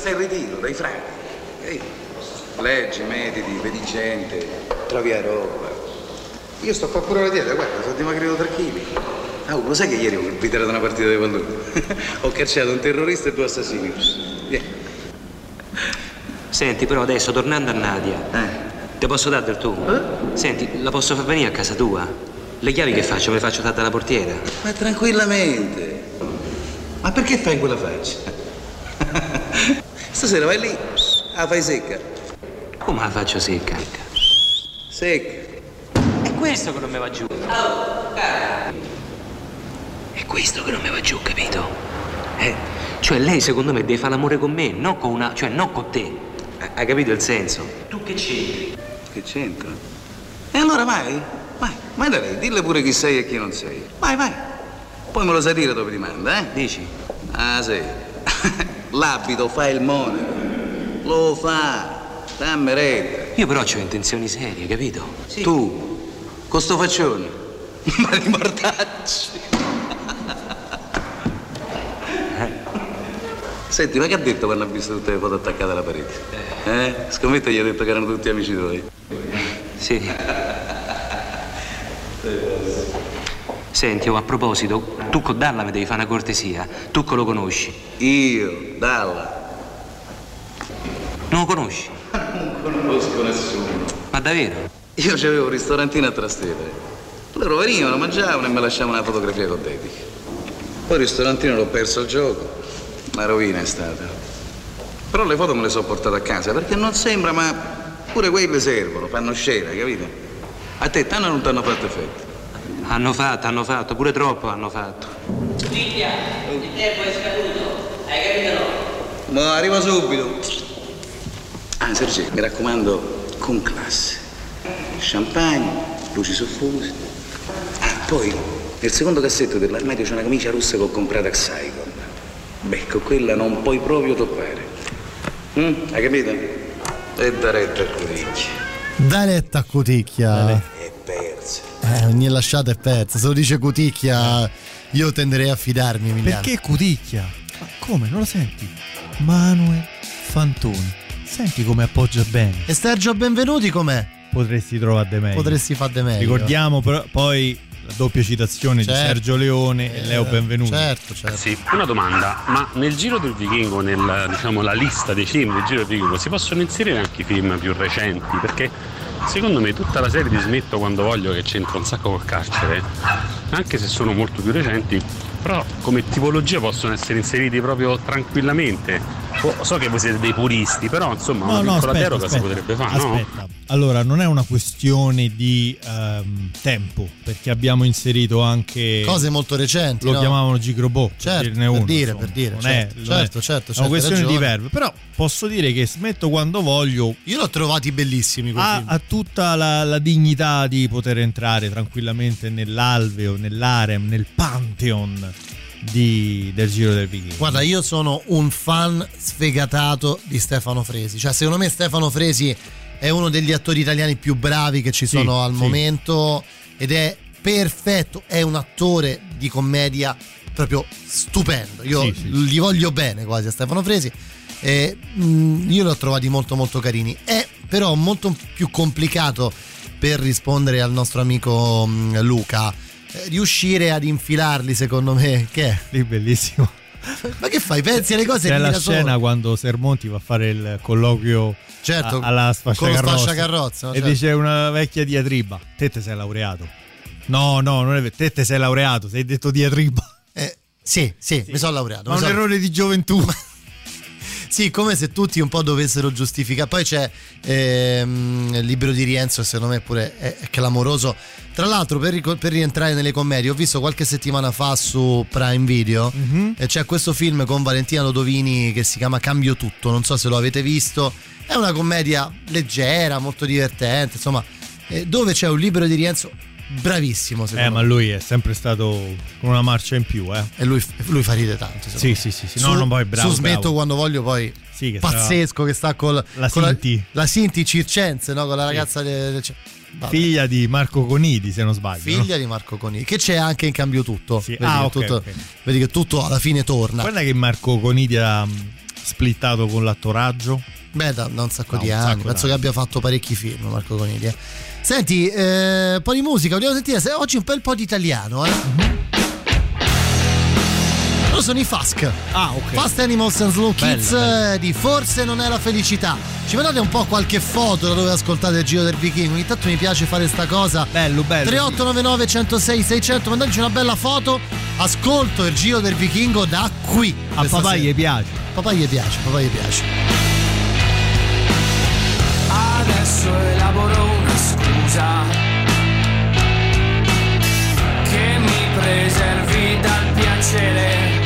Stai in ritiro dai franchi. Ehi, leggi, mediti, vedi gente, trovi a roba. Io sto qua pure la dieta, guarda, sono dimagriato 3 kg. Ah, lo sai che ieri ho invitato una partita di pallone? *laughs* ho cacciato un terrorista e due assassini. Vieni. Senti, però adesso tornando a Nadia, ti posso dare del tu? Senti, la posso far venire a casa tua? Le chiavi che faccio? Me le faccio dare dalla portiera? Ma tranquillamente. Ma perché fai quella faccia? Stasera vai lì, la fai secca. Come la faccio secca? Secca. È questo che non mi va giù. È questo che non mi va giù, capito? Eh? Cioè lei secondo me deve fare l'amore con me, non con una. cioè non con te. Ha- Hai capito il senso? Tu che c'entri? Che c'entra? E allora vai, vai, vai da lei, dille pure chi sei e chi non sei. Vai, vai. Poi me lo sai dire dove ti manda, eh? Dici? Ah, sì. *laughs* L'abito fa il monaco. Lo fa. Dammi retta. Io però ho intenzioni serie, capito? Tu, con sto faccione. *laughs* Ma di mortacci. Senti, ma che ha detto quando ha visto tutte le foto attaccate alla parete? Eh? Scommetto gli ha detto che erano tutti amici tuoi. Sì. Senti, oh, a proposito, tu con Dalla mi devi fare una cortesia. Tu lo conosci? Io, Dalla. Non lo conosci? *laughs* Non conosco nessuno. Ma davvero? Io c'avevo un ristorantino a Trastevere. Loro venivano, mangiavano e me lasciavano una fotografia con dediche. Poi il ristorantino l'ho perso al gioco. Una rovina è stata. Però le foto me le sono portate a casa perché non sembra, ma pure quelle servono, fanno scena, capite? A te tanto non ti hanno fatto effetto. Hanno fatto, hanno fatto, pure troppo hanno fatto. Figlia, il tempo è scaduto. Hai capito no? Ma arriva subito. Ah, Sergio, mi raccomando, con classe. Champagne, luci soffuse. Ah, poi, nel secondo cassetto dell'armadio c'è una camicia rossa che ho comprato a Saigon. Beh, con quella non puoi proprio toppare. Mm, hai capito? E da retta a Cuticchia. Da retta a Cuticchia. Eh, ogni lasciata è persa. Se lo dice Cuticchia, io tenderei a fidarmi, Emiliano. Perché Cuticchia? Ma come? Non lo senti? Manuel Fantoni. Senti come appoggia bene. E Sergio Benvenuti com'è? Potresti trovare meglio. Potresti far de meglio. Ricordiamo però, poi la doppia citazione Certo. di Sergio Leone e Leo Eh, Benvenuti. Certo, certo. Sì, una domanda, ma nel Giro del Vichingo, nella diciamo, la lista dei film del Giro del Vichingo, si possono inserire anche i film più recenti? Perché secondo me tutta la serie di Smetto quando voglio che c'entra un sacco col carcere, anche se sono molto più recenti, però come tipologia possono essere inseriti proprio tranquillamente. So che voi siete dei puristi, però insomma No, una no, piccola aspetta, deroga aspetta, si potrebbe fare, no? aspetta. Allora, non è una questione di ehm, tempo, perché abbiamo inserito anche Cose molto recenti. lo no? chiamavano Gigrobot, Certo, per dirne per uno, dire, insomma. per dire, Non certo, è, certo, è- certo, è certo, una questione hai di ragione. verve, però posso dire che smetto quando voglio Io l'ho trovati bellissimi ha, ha tutta la, la dignità di poter entrare tranquillamente nell'alveo, nell'arem, nel pantheon di- del Giro del Vichingo. Guarda, io sono un fan sfegatato di Stefano Fresi. Cioè, secondo me Stefano Fresi è uno degli attori italiani più bravi che ci Sì, sono al sì. momento ed è perfetto, è un attore di commedia proprio stupendo. Io Sì, gli voglio bene quasi a Stefano Fresi. E, mm, io li ho trovati molto molto carini. È però molto più complicato per rispondere al nostro amico mm, Luca. Riuscire ad infilarli, secondo me, che è? Lì bellissimo. Ma che fai? Pensi alle cose C'è la da solo? scena quando Sermonti va a fare il colloquio Certo, a- alla sfasciacarrozza no? e Certo. dice una vecchia diatriba te te sei laureato no no non è vero te te sei laureato sei detto diatriba Eh, sì, sì, mi sono laureato. ma un sono- errore di gioventù *laughs* Sì, come se tutti un po' dovessero giustificare. Poi c'è ehm, il libro di Rienzo, secondo me pure è, è clamoroso. Tra l'altro, per, per rientrare nelle commedie, ho visto qualche settimana fa su Prime Video Mhm. e c'è questo film con Valentina Lodovini che si chiama Cambio Tutto. Non so se lo avete visto. È una commedia leggera, molto divertente, insomma, eh, dove c'è un libro di Rienzo bravissimo. Secondo eh ma me. lui è sempre stato con una marcia in più eh E lui, lui fa ridere tanto. sì me. sì sì, sì. Su, no no poi bravo su smetto bravo. quando voglio poi Sì, che pazzesco che sta col, La con Sinti. la, Sinti Circense no? con la ragazza del, del- vabbè. figlia di Marco Conidi se non sbaglio no? Figlia di Marco Coni che c'è anche in cambio tutto vedi, Ah, che ok, tutto ok. vedi che tutto alla fine torna guarda che Marco Conidi ha mm, splittato con l'attoraggio beh da, da un sacco Da di un anni sacco penso d'anni. che abbia fatto parecchi film Marco Conidi eh. Senti eh, un po' di musica vogliamo sentire se- oggi un bel po' di italiano eh Mhm. loro sono i Fask ah ok Fast Animals and Slow Bello, Kids bello. eh, di Forse non è la felicità. Ci mandate un po' qualche foto da dove ascoltate il Giro del Vichingo. Ogni tanto mi piace fare sta cosa. Bello, bello. 3899 106 600, mandateci una bella foto. Ascolto il Giro del Vichingo da qui. a papà sera. gli piace Papà gli piace, papà gli piace. Adesso elaboro scusa che mi preservi dal piacere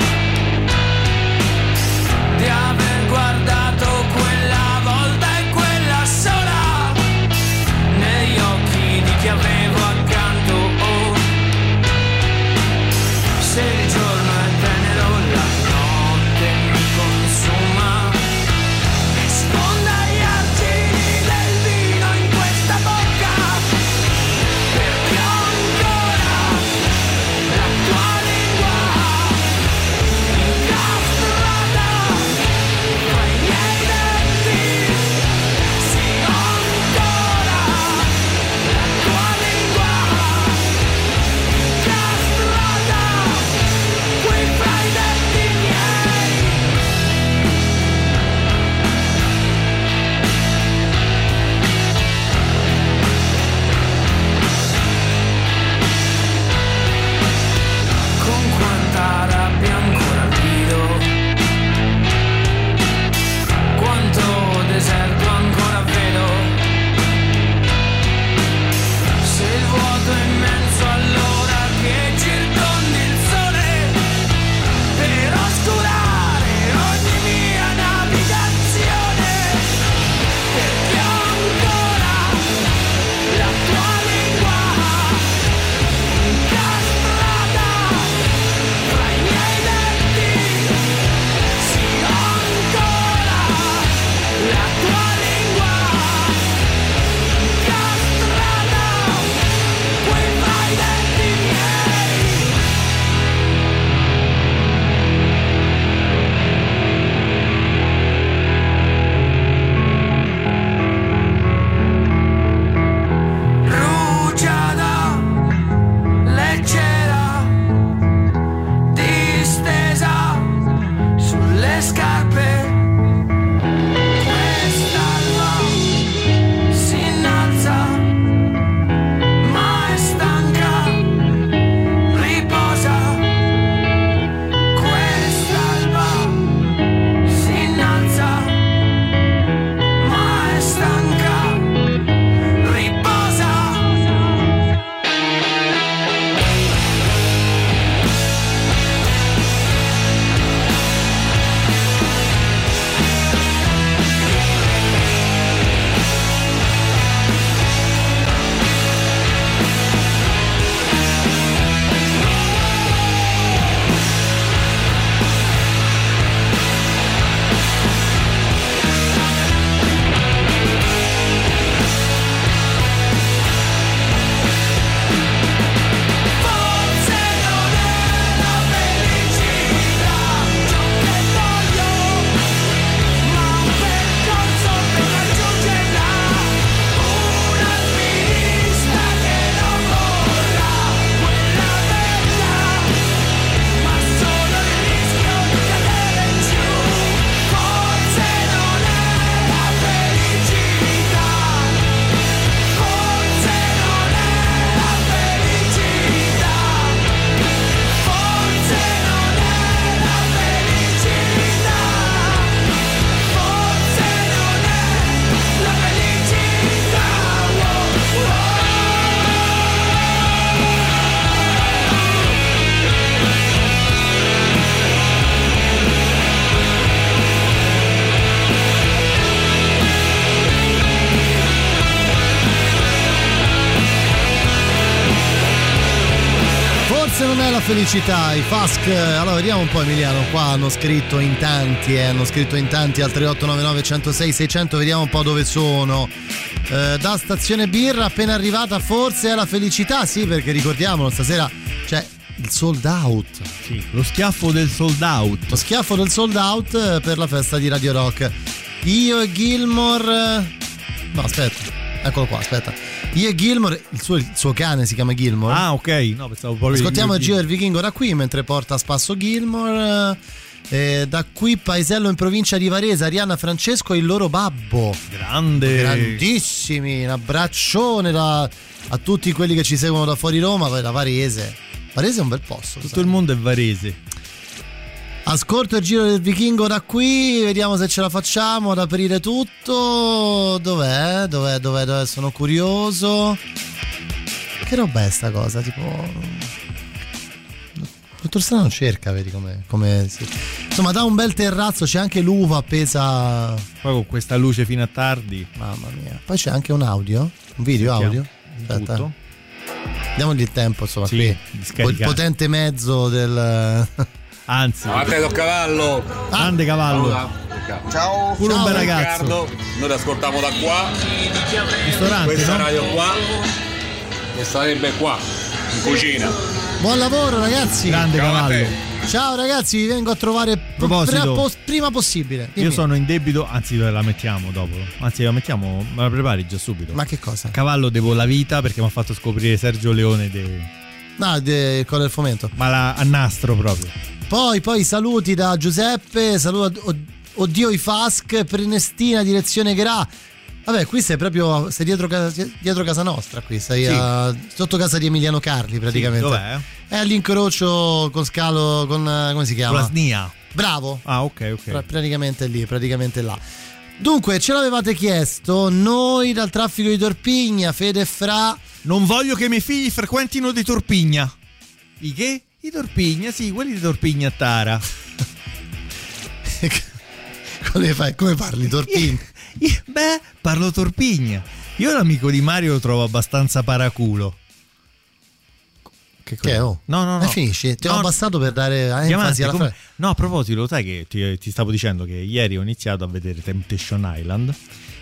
felicità, i Fask. Allora, vediamo un po' Emiliano, qua hanno scritto in tanti, eh, hanno scritto in tanti al 3899 106 600, vediamo un po' dove sono. Eh, da stazione birra appena arrivata forse è la felicità, sì, perché ricordiamolo, stasera c'è il sold out. Sì, lo schiaffo del sold out. Lo schiaffo del sold out eh, per la festa di Radio Rock. Io e Gilmore eh, No, aspetta. Eccolo qua, aspetta. Io e Gilmore, il suo, il suo cane si chiama Gilmore. Ah, ok. No, pensavo proprio Ascoltiamo il giro del vichingo da qui mentre porta a spasso Gilmore. Eh, da qui paesello in provincia di Varese, Arianna Francesco e il loro babbo. Grande. Grandissimi, un abbraccione da- a tutti quelli che ci seguono da fuori Roma, da Varese. Varese è un bel posto. Tutto il mondo è varese. Ascolto il giro del vichingo da qui, vediamo se ce la facciamo ad aprire tutto. Dov'è? Dov'è? Dov'è? Dov'è? Sono curioso. Che roba è sta cosa? Tipo. Dottor Strano cerca, vedi come, come si- Insomma, da un bel terrazzo c'è anche l'uva appesa. Poi con questa luce fino a tardi. Mamma mia. Poi c'è anche un audio? Un video Sentiamo. audio? Aspetta. Tutto. Diamogli il tempo, insomma, Sì, qui. potente mezzo del. *laughs* Anzi. Lo cavallo. Grande cavallo. Ciao. Pure un bel ragazzo. Riccardo. Noi ti ascoltiamo da qua. Ristorante, Questa no? radio qua. E sarebbe qua, in cucina. Buon lavoro, ragazzi. Grande Ciao a cavallo. Ciao ragazzi, vi vengo a trovare Proposito. prima, pos- prima possibile. Dimmi. Io sono in debito, anzi la mettiamo dopo. Anzi la mettiamo, me la prepari già subito. Ma che cosa? A cavallo devo la vita perché mi ha fatto scoprire Sergio Leone de- No, de- con il fomento. ma la, a nastro proprio. Poi, poi saluti da Giuseppe, saluto od- oddio i Fask, Prenestina, direzione Gra. Vabbè, qui sei proprio sei dietro, casa, dietro casa nostra, qui sei Sì. a- sotto casa di Emiliano Carli praticamente. Sì, dov'è? È all'incrocio con Scalo, con eh, come si chiama? Con la SNIA. Bravo. Ah, ok, ok. Pra- praticamente lì, praticamente là. Dunque, ce l'avevate chiesto, noi dal traffico di Torpigna, Fede Fra. Non voglio che i miei figli frequentino di Torpigna. I che? I Torpigna, sì, quelli di Torpigna a Tara. *laughs* come, fai, come parli, Torpigna? Io- beh, parlo Torpigna. Io l'amico di Mario lo trovo abbastanza paraculo. Che, Che è, oh? No, no, no. E finisci? Ti ho No, abbassato per dare enfasi alla come-. No, a proposito, lo sai che ti, ti stavo dicendo che ieri ho iniziato a vedere Temptation Island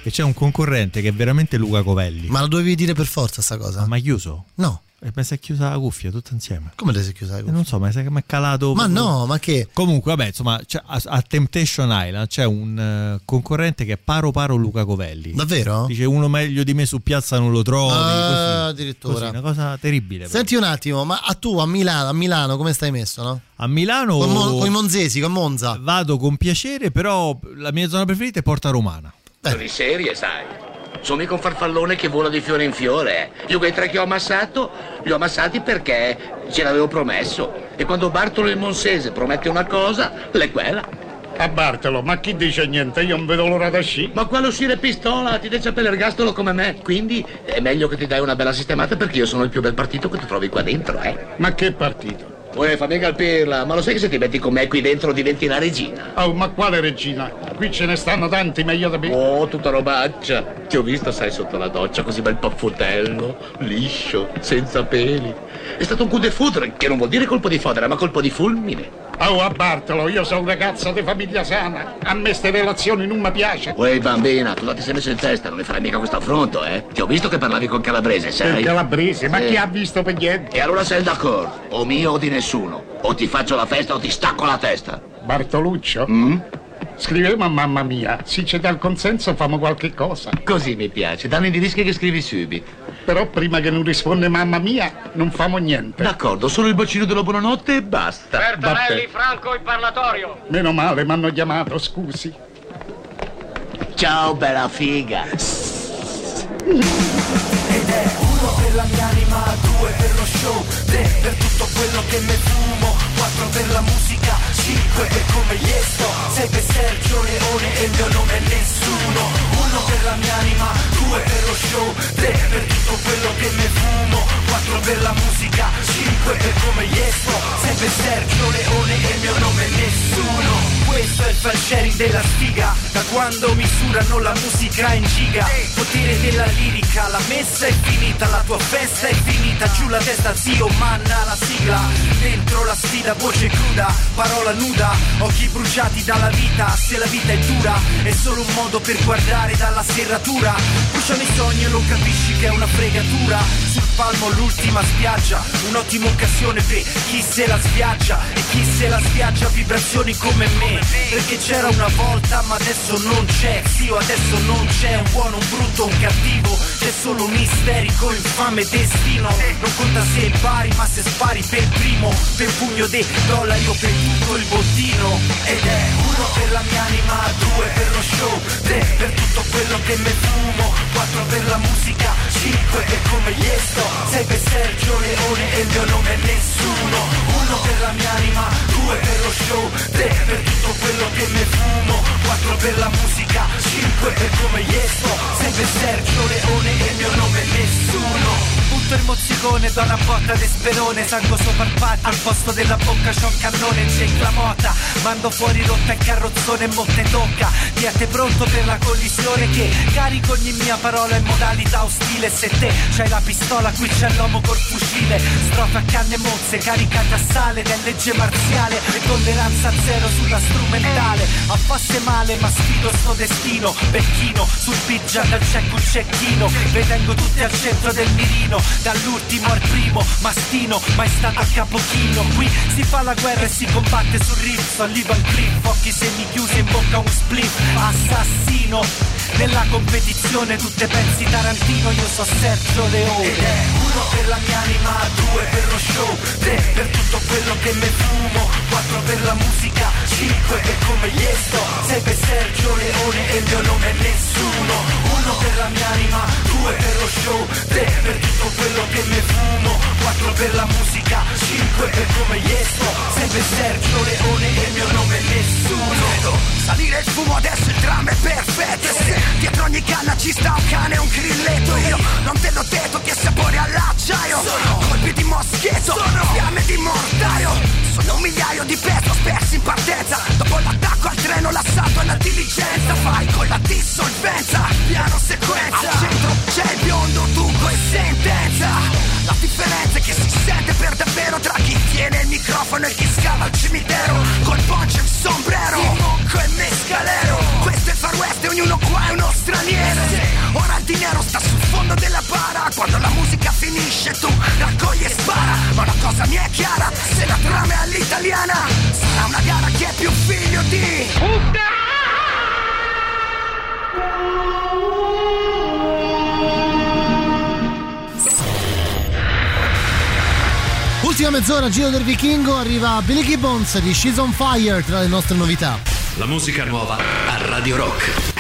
e c'è un concorrente che è veramente Luca Covelli. Ma lo dovevi dire per forza sta cosa? Ma chiuso? No. E mi si è chiusa la cuffia tutta insieme. Come te sei chiusa la E cuffia? non so, ma sai che mi è calato. Ma proprio- no, ma che? Comunque, vabbè, insomma, a, a Temptation Island c'è un eh, concorrente che è paro paro Luca Covelli. Davvero? Dice uno meglio di me su piazza non lo trovi. Ah, così, addirittura. così, una cosa terribile. però. Senti un attimo, ma a tu a Milano, a Milano come stai messo, no? A Milano Con, Mo- con i monzesi, con Monza. vado con piacere, però la mia zona preferita è Porta Romana. Di serie, sai. Sono mica un farfallone che vola di fiore in fiore. eh. Io quei tre che ho ammassato, li ho ammassati perché ce l'avevo promesso. E quando Bartolo il Monsese promette una cosa, l'è quella. A Bartolo, ma chi dice niente? Io non vedo l'ora da sci. Ma quale uscire pistola? Ti dice per l'ergastolo come me. Quindi è meglio che ti dai una bella sistemata perché io sono il più bel partito che ti trovi qua dentro, eh. Ma che partito? Uè, fammi calpirla, ma lo sai che se ti metti con me qui dentro diventi la regina? Oh, ma quale regina? Qui ce ne stanno tanti meglio da me. Oh, tutta robaccia. Ti ho visto, sai, sotto la doccia, così bel paffotello, liscio, senza peli. È stato un coup de foudre, che non vuol dire colpo di fodera, ma colpo di fulmine. Oh, a Bartolo, io sono un ragazzo di famiglia sana. A me ste relazioni non mi piace. Uè, bambina, tu la ti sei messo in testa, non ne farai mica questo affronto, eh? Ti ho visto che parlavi con calabrese, sai? Il calabrese, ma Sì. chi ha visto per niente? E allora sei d'accordo, o mio o di nessuno. O ti faccio la festa o ti stacco la testa. Bartoluccio? Mm? Scrivemo a mamma mia. Se ci dà il consenso famo qualche cosa. Così mi piace, dammi i dischi che scrivi subito. Però prima che non risponde mamma mia, non famo niente. D'accordo, solo il bacino della buonanotte e basta. Bertanelli, Franco, in parlatorio. Meno male, mi hanno chiamato, scusi. Ciao, bella figa. Uno per la mia anima, due per lo show, tre per tutto quello che me fumo, quattro per la musica, cinque per come gli sto, sei per Sergio Leone e il mio nome è nessuno. Uno per la mia anima, due per lo show, tre per tutto quello che me fumo, quattro 4 per la musica, 5 per come gli sto, 6 per Sergio Leone e il mio nome è nessuno. Questo è il sharing della sfiga, da quando misurano la musica in giga. Potere della lirica, la messa è finita, la tua festa è finita, giù la testa zio, manna la sigla. Dentro la sfida, voce cruda, parola nuda, occhi bruciati dalla vita, se la vita è dura, è solo un modo per guardare dalla serratura. Bruciano i sogni e lo capisci che è una fregatura. Sul palmo l'ultima spiaggia, un'ottima occasione per chi se la sviaggia e chi se la sviaggia vibrazioni come me. Perché c'era una volta ma adesso non c'è, zio adesso non c'è un buono, un brutto, un cattivo, c'è solo un isterico, infame destino. Non conta se pari ma se spari per primo, per pugno dei dollari o per tutto il bottino. Ed è uno per la mia anima, due per lo show, tre per tutto quello che me fumo, quattro per la musica, cinque per come gli sto, sei per Sergio Leone e il mio nome è nessuno. Uno per la mia anima, due per lo show, tre per tutto quello che me fumo, quattro per la musica, cinque per come gli sto, sei per Sergio Leone e il mio nome è nessuno. Butto il mozzicone, do una botta di sperone, sangue sopra il patto, al posto della bocca c'ho un cannone, c'è la mota, mando fuori rotta il carrozzone e mo te tocca, tiate pronto per la collisione che carico ogni mia parola in modalità ostile, se te c'hai la pistola qui c'è l'uomo col fucile, strofa a canne mozze, caricata a sale, è legge marziale, e tolleranza zero sulla strumentale, affasse male ma sfido sto destino, becchino, sul pigia dal cecco un cecchino, vedengo tutti al centro del mirino, dall'ultimo al primo, mastino, mai stato a capochino, qui si fa la guerra e si combatte sul riff, all'Ivan Cliff, occhi semi chiusi in bocca un split, assassino, nella competizione tutte pensi Tarantino, io so Sergio Leone. Ed è uno per la mia anima, due per lo show, tre per tutto quello che me fumo, quattro per la musica, cinque per come gli sto, sei per Sergio Leone e il mio nome è nessuno. Uno per la mia anima, due per lo show, tre per tutto quello che me fumo, quattro per la musica, cinque per come gli sto, sei per Sergio Leone e il mio nome è nessuno. Salire il fumo adesso il dramma è perfetto dietro ogni canna ci sta un cane e un grilletto io non te l'ho detto che sapore all'acciaio. Sono. Colpi di moschetto sono. fiamme di mortaio. Sono un migliaio di peso spersi in partenza. Dopo l'attacco al treno l'assalto alla diligenza. Fai con la dissolvenza piano sequenza. Al centro c'è il biondo dunque e sentenza. La differenza è che si sente per davvero tra chi tiene il microfono e chi scava al cimitero. Col poncio e il sombrero. Monco e mescalero ma una cosa mi è chiara se la trama è all'italiana sarà una gara che è più figlio di Ultima mezz'ora, Giro del Vichingo, arriva Billy Gibbons di She's on Fire tra le nostre novità. La musica nuova a Radio Rock.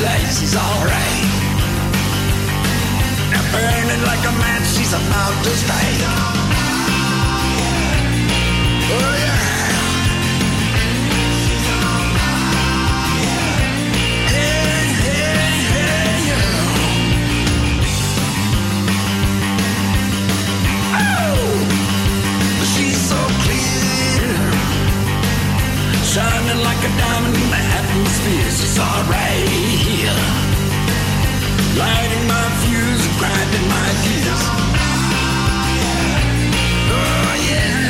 Satellite. She's alright. Now burning like a match, she's about to strike. Oh yeah. Like a diamond in the atmosphere. She's alright. Lighting my fuse, grinding my gears. Oh yeah.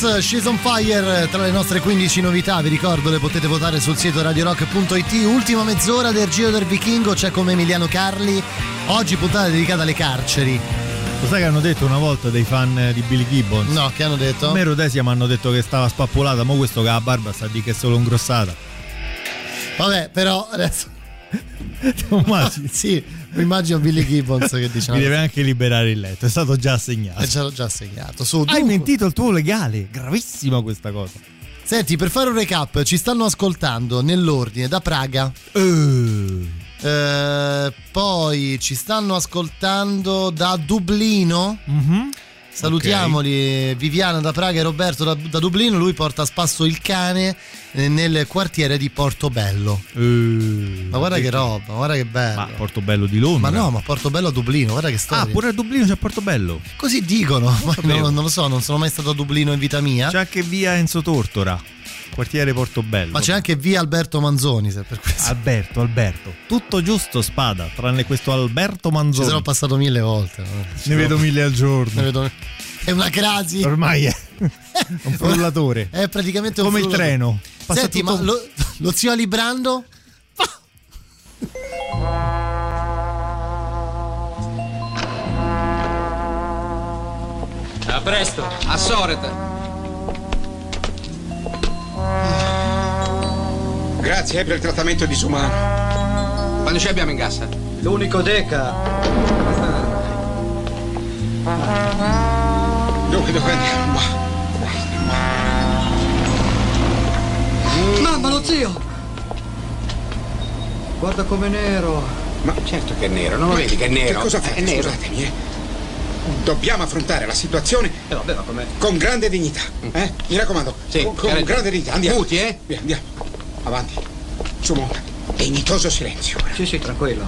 She's on Fire, tra le nostre 15 novità, vi ricordo le potete votare sul sito radiorock.it, ultima mezz'ora del Giro del Vichingo, c'è come Emiliano Carli, oggi puntata dedicata alle carceri. Lo sai che hanno detto una volta dei fan di Billy Gibbons? No, che hanno detto? A me Rodesia mi hanno detto che stava spappolata, ma questo che ha la barba sta di che è solo ingrossata. Vabbè, però adesso... *laughs* immagini? sì, mi immagino Billy Gibbons che dice... Mi deve anche liberare il letto, è stato già assegnato. È già, già assegnato. Su, Hai dunque- mentito il tuo legale, gravissima questa cosa. Senti, per fare un recap, ci stanno ascoltando nell'ordine da Praga. Eh, poi ci stanno ascoltando da Dublino. Salutiamoli Viviana da Praga e Roberto da, da Dublino. Lui porta a spasso il cane eh, nel quartiere di Portobello. ma guarda che roba, guarda che bello. Ma Portobello di Londra. Ma no, ma Portobello a Dublino, guarda che storia. Ah, pure a Dublino c'è Ah, Portobello. Così dicono, ma *laughs* sapevo. non, non lo so, non sono mai stato a Dublino in vita mia. C'è anche via Enzo Tortora, quartiere Portobello. Ma c'è anche via Alberto Manzoni, se per questo. Alberto, Alberto. Tutto giusto, spada, tranne questo Alberto Ci Manzoni. sono passato mille volte. no? Ne vedo mille al giorno. Ne vedo- È una crasi. Ormai è *laughs* un frullatore. È praticamente un Come il frullatore. treno. Passa Senti, tutto- ma lo, lo zio Alibrando? A presto. A Soret. Grazie eh, per il trattamento disumano. Quando ci abbiamo in cassa? L'unico deca. Dunque, dove andiamo? Mamma, lo zio! Guarda com'è nero. Ma certo che è nero, non lo vedi che è nero? Che cosa Eh, fate? nero. Scusatemi, eh. Dobbiamo affrontare la situazione Eh vabbè, ma con grande dignità. Eh? Mi raccomando, Sì, con, con grande dignità. Andiamo. Muti, eh? Via, andiamo. Avanti. Su, monta. Dignitoso silenzio. Sì, sì, tranquillo.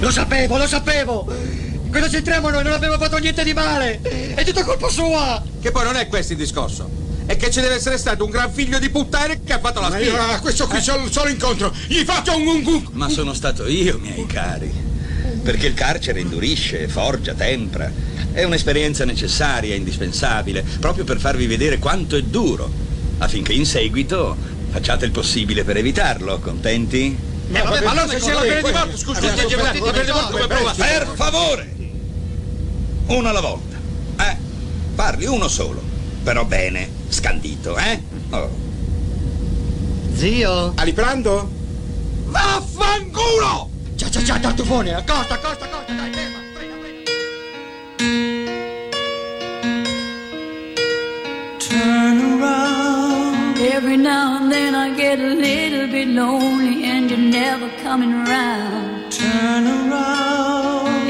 Lo sapevo, lo sapevo! Quando c'entriamo noi non abbiamo fatto niente di male! È tutta colpa sua! Che poi non è questo il discorso. È che ci deve essere stato un gran figlio di puttana che ha fatto la Ma io questo qui solo, solo incontro. Gli faccio un un un. Ma sono stato io, miei cari. Perché il carcere indurisce, forgia, tempra. È un'esperienza necessaria, indispensabile, proprio per farvi vedere quanto è duro, affinché in seguito facciate il possibile per evitarlo. Contenti? Eh, vabbè, ma allora se c'è la pena di morte, scusa, Abbiamo scusa, la pena di morte come prova? Per favore! Uno alla volta. Eh? Parli uno solo. Però bene, scandito, eh? Oh. Zio! Aliprando? Vaffanculo! Ciao ciao ciao tartufone, accosta, accosta, accosta, dai, ferma! Turn around. Every now and then I get a little bit lonely and you're never coming around. Turn around.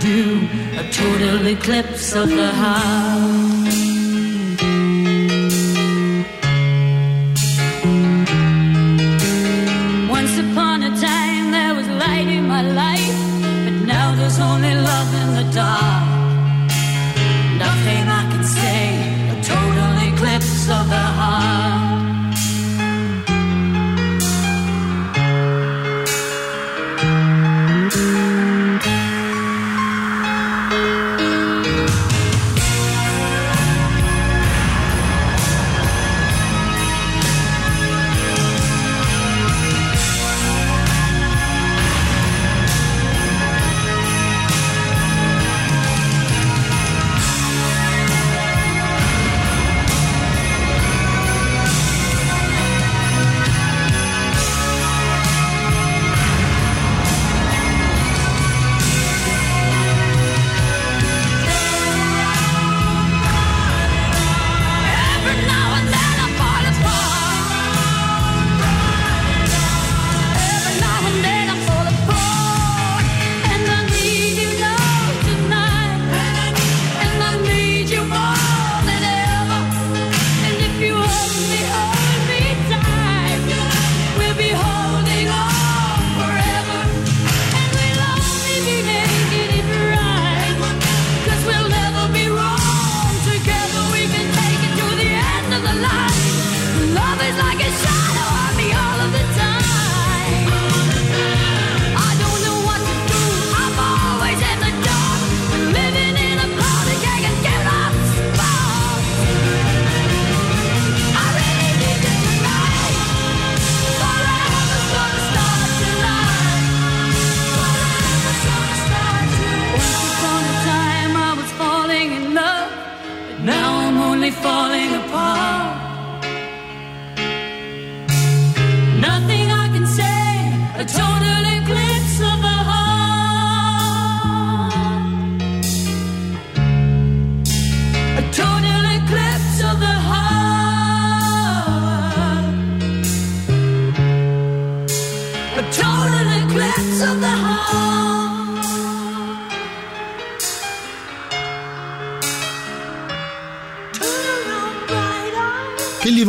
Do, a total eclipse of the heart.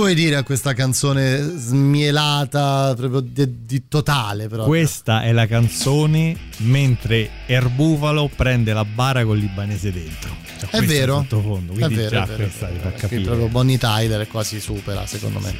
Vuoi dire a questa canzone smielata, proprio di, di totale? Però. Questa è la canzone mentre Erbuvalo prende la bara con libanese dentro. Cioè, È vero, il sottofondo, è vero, già è vero, questa è ti vero. fa capire. proprio Bonnie Tyler quasi supera, secondo me.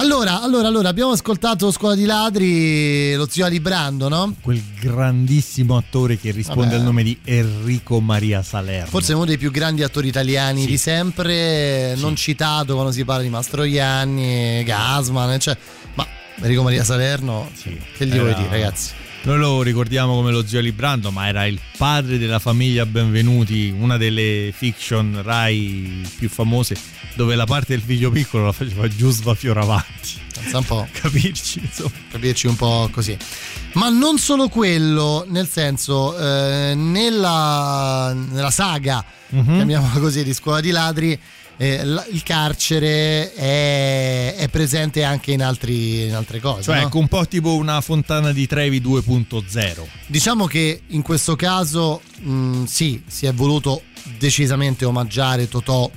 Allora, allora, allora, abbiamo ascoltato Scuola di Ladri, lo zio Ali Brando, no? Quel grandissimo attore che risponde Vabbè. al nome di Enrico Maria Salerno. Forse uno dei più grandi attori italiani di sempre, non citato quando si parla di Mastroianni, Gasman, cioè, ma Enrico Maria Salerno, che gli vuoi Era- dire, ragazzi? Noi lo ricordiamo come lo zio Librando, ma era il padre della famiglia Benvenuti, una delle fiction Rai più famose, dove la parte del figlio piccolo la faceva Giusva Fioravanti. Pensa un po'. *laughs* Capirci, insomma. Capirci un po' così. Ma non solo quello, nel senso, eh, nella, nella saga, Mhm. chiamiamola così, di Scuola di Ladri, eh, la- il carcere è, è presente anche in, altri- in altre cose. Cioè, no? ecco, un po' tipo una fontana di Trevi 2.0. Diciamo che in questo caso mh, sì, si è voluto decisamente omaggiare Totò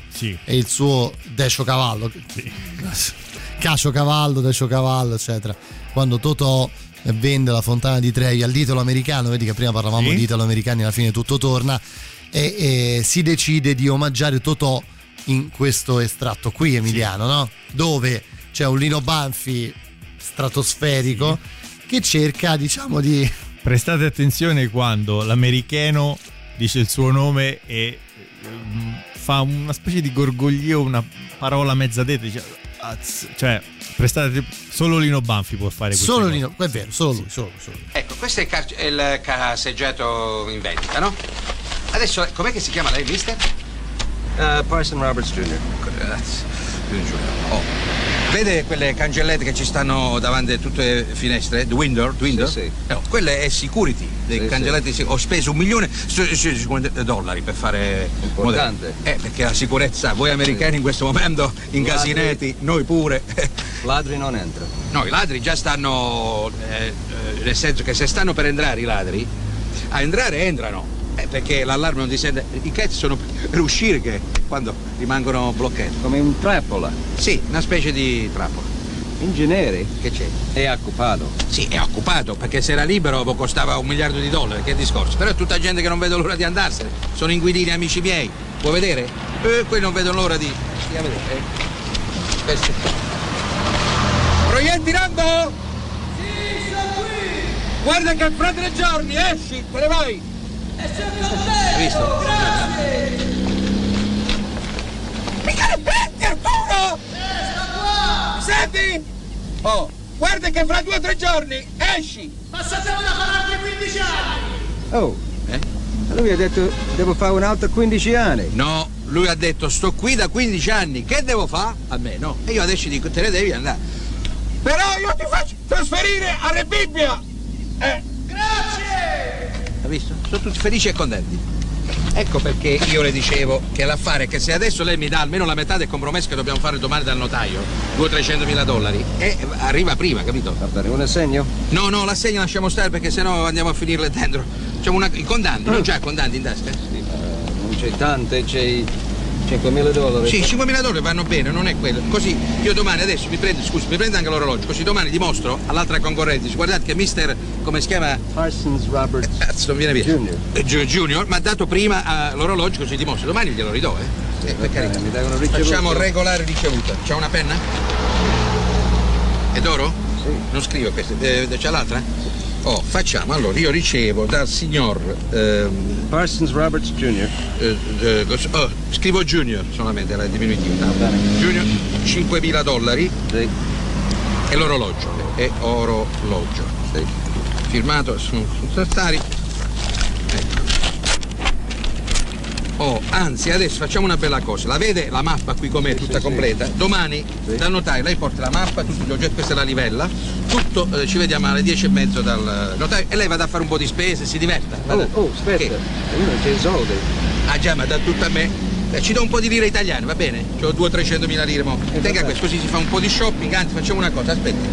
e il suo Decio Cavallo. *laughs* Cacio Cavallo, Decio Cavallo, eccetera. Quando Totò vende la fontana di Trevi all'italo americano, vedi che prima parlavamo Sì. di italo americani, alla fine tutto torna, e, e si decide di omaggiare Totò in questo estratto qui, Emiliano, no? Dove c'è un Lino Banfi stratosferico che cerca, diciamo, di Prestate attenzione quando l'americano dice il suo nome e mm, fa una specie di gorgoglio, una parola mezza detta, dice, cioè prestate attenzione, solo Lino Banfi può fare questo. Solo Lino, è vero, solo lui, solo lui, solo lui. Ecco, questo è il, car- il caseggiato in vendita, no? Adesso, com'è che si chiama lei, mister? Parson Roberts Jr. Grazie. Oh. Vede quelle cancellette che ci stanno davanti a tutte le finestre? The window? the window? Sì, sì. No, quelle è security. Le Sì, cancellette sì. Ho speso un milione 50 dollari per fare. Importante. modello. Eh, perché la sicurezza, voi americani in questo momento, incasinati, noi pure. *laughs* Ladri non entra. No, i ladri già stanno. eh, eh, nel senso che se stanno per entrare i ladri, a entrare entrano. Eh, perché l'allarme non ti sente. I cazzi sono *laughs* per uscire che quando rimangono bloccati. Come un trappola. Sì, una specie di trappola. Ingegneri? Che c'è? È occupato. Sì, è occupato, perché se era libero costava un miliardo di dollari, che discorso. Però è tutta gente che non vede l'ora di andarsene. Sono inquilini amici miei. Vuoi vedere? Eh, quelli non vedono l'ora di. Stia a vedere. eh. Questi. Proietti Rambo? Sì, sono qui! Guarda che fra tre giorni esci, te ne vai! Hai visto? Mica le prendi, Arturo! Senti! Oh, guarda che fra due o tre giorni esci! Ma sappiamo da fare altri 15 anni! Oh. Lui ha detto devo fare un altro 15 anni. No, lui ha detto sto qui da 15 anni, che devo fare? A me no. E io adesso dico te ne devi andare. Però io ti faccio trasferire a Re Bibbia! Eh. Visto? Sono tutti felici e contenti. Ecco perché io le dicevo che l'affare è che se adesso lei mi dà almeno la metà del compromesso che dobbiamo fare domani dal notaio, 200-300 mila dollari, e arriva prima, capito? Va bene, un assegno? No, no, l'assegno lasciamo stare perché sennò andiamo a finirle dentro. Facciamo una... i condanti, non c'ha condanti in tasca? Non c'è tante, c'è 5.000 dollari. Sì, 5.000 dollari vanno bene, non è quello. Così io domani adesso mi prendo, scusi, mi prendo anche l'orologio, così domani dimostro all'altra concorrente, guardate che mister, come si chiama? Parsons Roberts. Cazzo, non viene via. Junior. Eh, Ju- Junior mi ha dato prima eh, l'orologio, così dimostro. Domani glielo ridò, eh. Eh, per carità. mi dai una ricevuta? Facciamo regolare ricevuta. C'ha una penna? È d'oro? Sì. Non scrivo questa, eh, c'è l'altra? Oh, facciamo, allora io ricevo dal signor ehm, Parsons Roberts Jr. eh, eh, oh, scrivo Junior solamente, la diminutiva. Junior 5.000 dollari e l'orologio. E orologio. Firmato su Tartari. Ecco. Oh, anzi, adesso facciamo una bella cosa. La vede la mappa qui com'è, tutta completa? Domani dal notaio lei porta la mappa, tutti gli oggetti, questa è la livella, tutto eh, ci vediamo alle 10 e mezzo dal notaio e lei vada a fare un po' di spese, si diverta. Vada. Oh, oh, aspetta. Che? Io non c'ho i soldi. Ah già, ma dà tutto a me. Eh, ci do un po' di lire italiane, va bene? C'ho 200-300 mila lire, mo. Tenga questo, così si fa un po' di shopping, anzi facciamo una cosa, aspetta.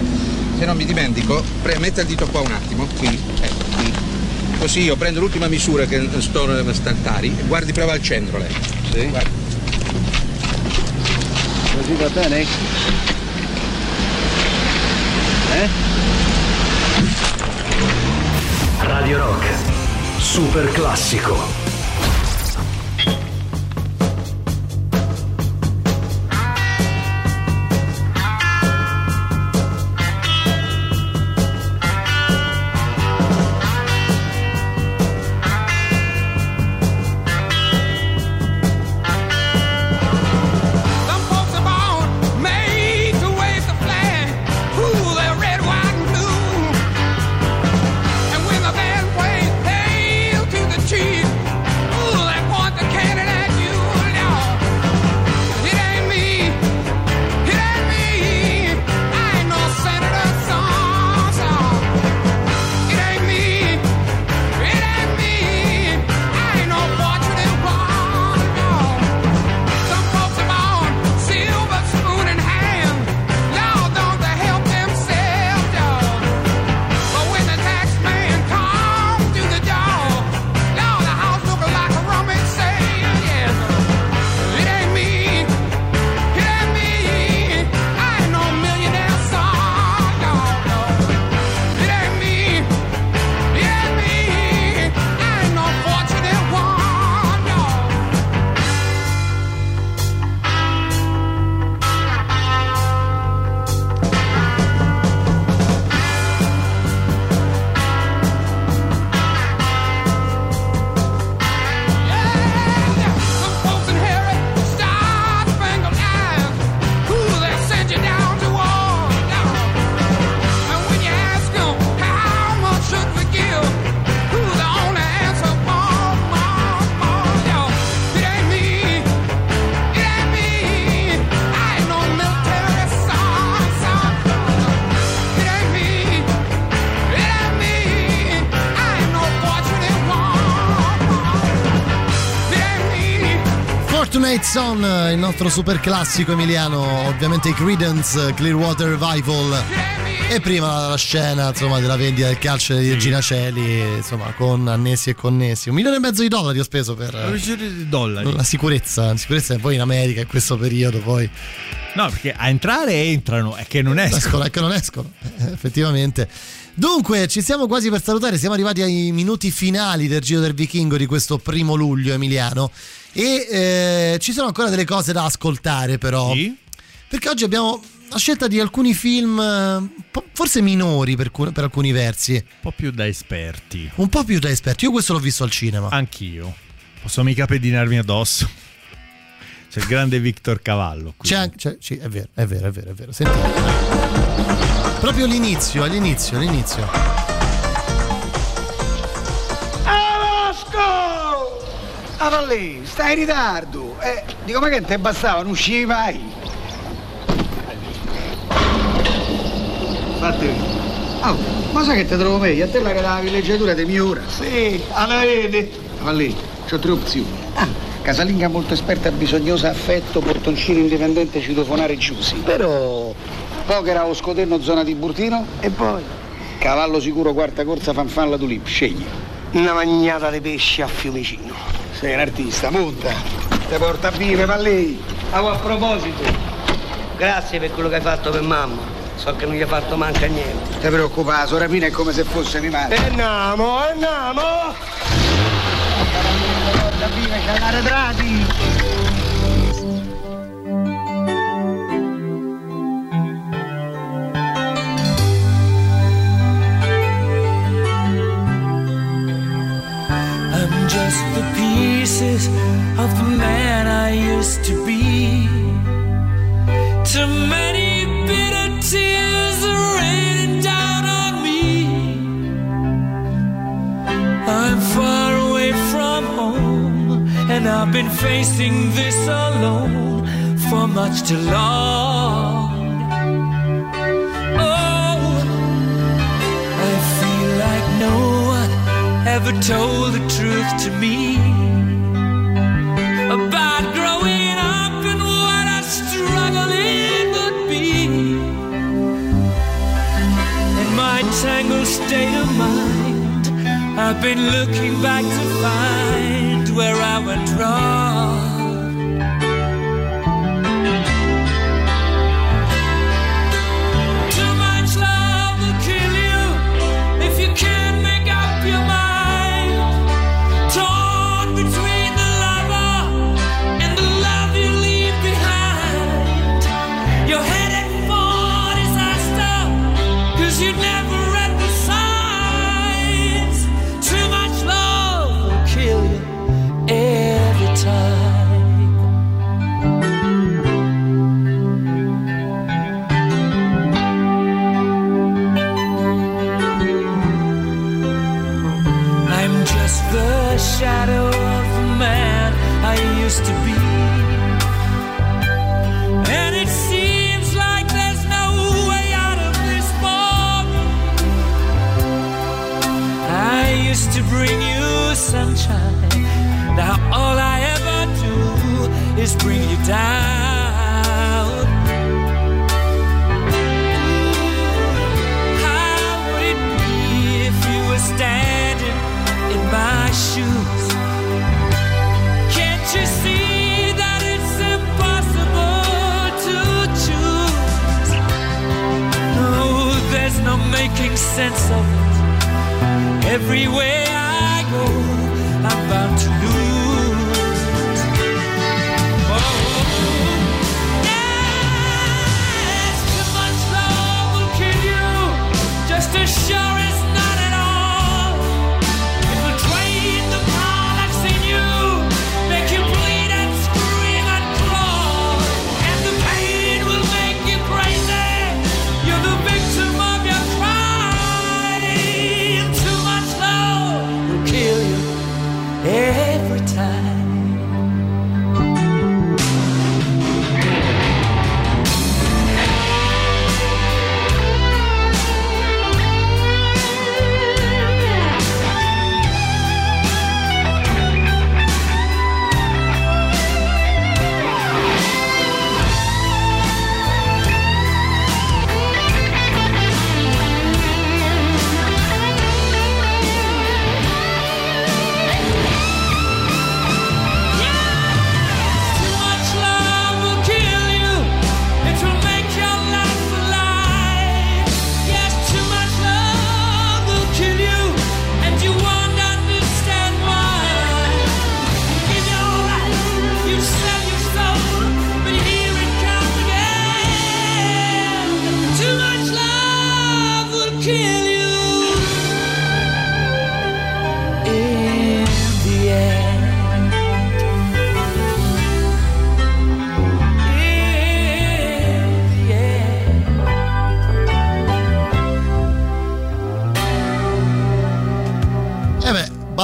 Se non mi dimentico, pre- metta il dito qua un attimo, qui, ecco, qui. Così io prendo l'ultima misura che sto eh, stantari e guardi proprio al centro lei. Sì. Guarda. Così va bene? Eh? Radio Rock. Super classico. Night Son, il nostro super classico emiliano, ovviamente i Credence, Clearwater Revival. E prima la scena insomma, della vendita del calcio di Regina Celi, insomma, con annessi e connessi. Un milione e mezzo di dollari ho speso per di dollari. la sicurezza. La sicurezza è poi in America in questo periodo poi. No, perché a entrare entrano, è che non *laughs* escono. Escono, è che non escono, eh, effettivamente. Dunque, ci siamo quasi per salutare, siamo arrivati ai minuti finali del Giro del Vichingo di questo primo luglio emiliano e eh, ci sono ancora delle cose da ascoltare però. Perché oggi abbiamo la scelta di alcuni film eh, forse minori per, per alcuni versi. Un po' più da esperti. Un po' più da esperti, io questo l'ho visto al cinema. Anch'io. Posso mica pedinarmi addosso. C'è il grande Victor Cavallo qui. C'è anche, c'è- sì, è vero, è vero, è vero, è vero. Sentiamo. Proprio all'inizio, all'inizio, all'inizio. Ah, va lì, stai in ritardo. Eh, dico, ma che te bastava, non uscivi mai? Fatti Oh, ma sai che te trovo meglio? A te la che la villeggiatura di Miura. Sì, alla vedi. Va lì, c'ho tre opzioni. Ah, casalinga molto esperta, bisognosa, affetto, portoncino indipendente, citofonare giusi. Però, poker a Scoterno, zona di Burtino. E poi? Cavallo sicuro, quarta corsa, fanfalla tulip, scegli. Una magnata di pesci a Fiumicino. Sei un artista, monta. Te porta a vive, va lì. Ah, a proposito, grazie per quello che hai fatto per mamma. So che non gli hai fatto manca niente. Ti preoccupa, la sorapina è come se fosse madre. E andiamo, andiamo! Porta a vive, c'è arretrati. Just the pieces of the man I used to be. Too many bitter tears are raining down on me. I'm far away from home, and I've been facing this alone for much too long. Ever told the truth to me about growing up and what a struggle it would be. In my tangled state of mind, I've been looking back to find where I went wrong. Is bring you down. How would it be if you were standing in my shoes? Can't you see that it's impossible to choose? No, there's no making sense of it. Everywhere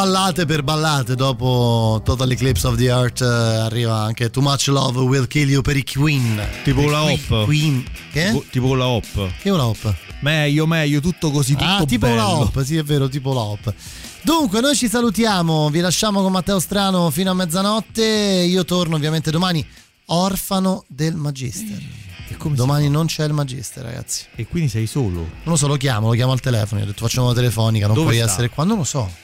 ballate per ballate. Dopo Total Eclipse of the Earth eh, arriva anche Too Much Love Will Kill You per i Queen. Tipo la hop. Queen. Che? Tipo, tipo la hop. Che è una hop? Meglio, meglio, tutto così, tutto ah, tipo bello. la hop, sì, è vero, tipo la hop. Dunque, noi ci salutiamo, vi lasciamo con Matteo Strano fino a mezzanotte. Io torno ovviamente domani, orfano del Magister. Domani non c'è il Magister, ragazzi. E quindi sei solo? Non lo so, lo chiamo, lo chiamo al telefono. Gli ho detto facciamo una telefonica, non Dove puoi sta? essere qua. Non lo so.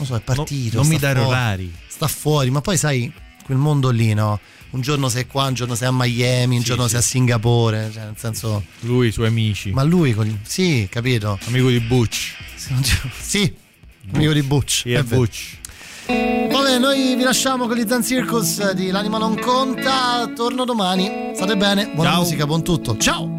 Non so, è partito. non mi dare fuori. orari. Sta fuori, ma poi sai, quel mondo lì, no? Un giorno sei qua, un giorno sei a Miami, un giorno sei a Singapore. Cioè, nel senso. Lui, i suoi amici. Ma lui, con... sì, capito. Amico di Butch. Sì, amico di Butch. Sì, è. Butch. Vabbè, noi vi lasciamo con gli Zen Circus di L'anima non conta. Torno domani. State bene, buona Ciao. musica, buon tutto. Ciao!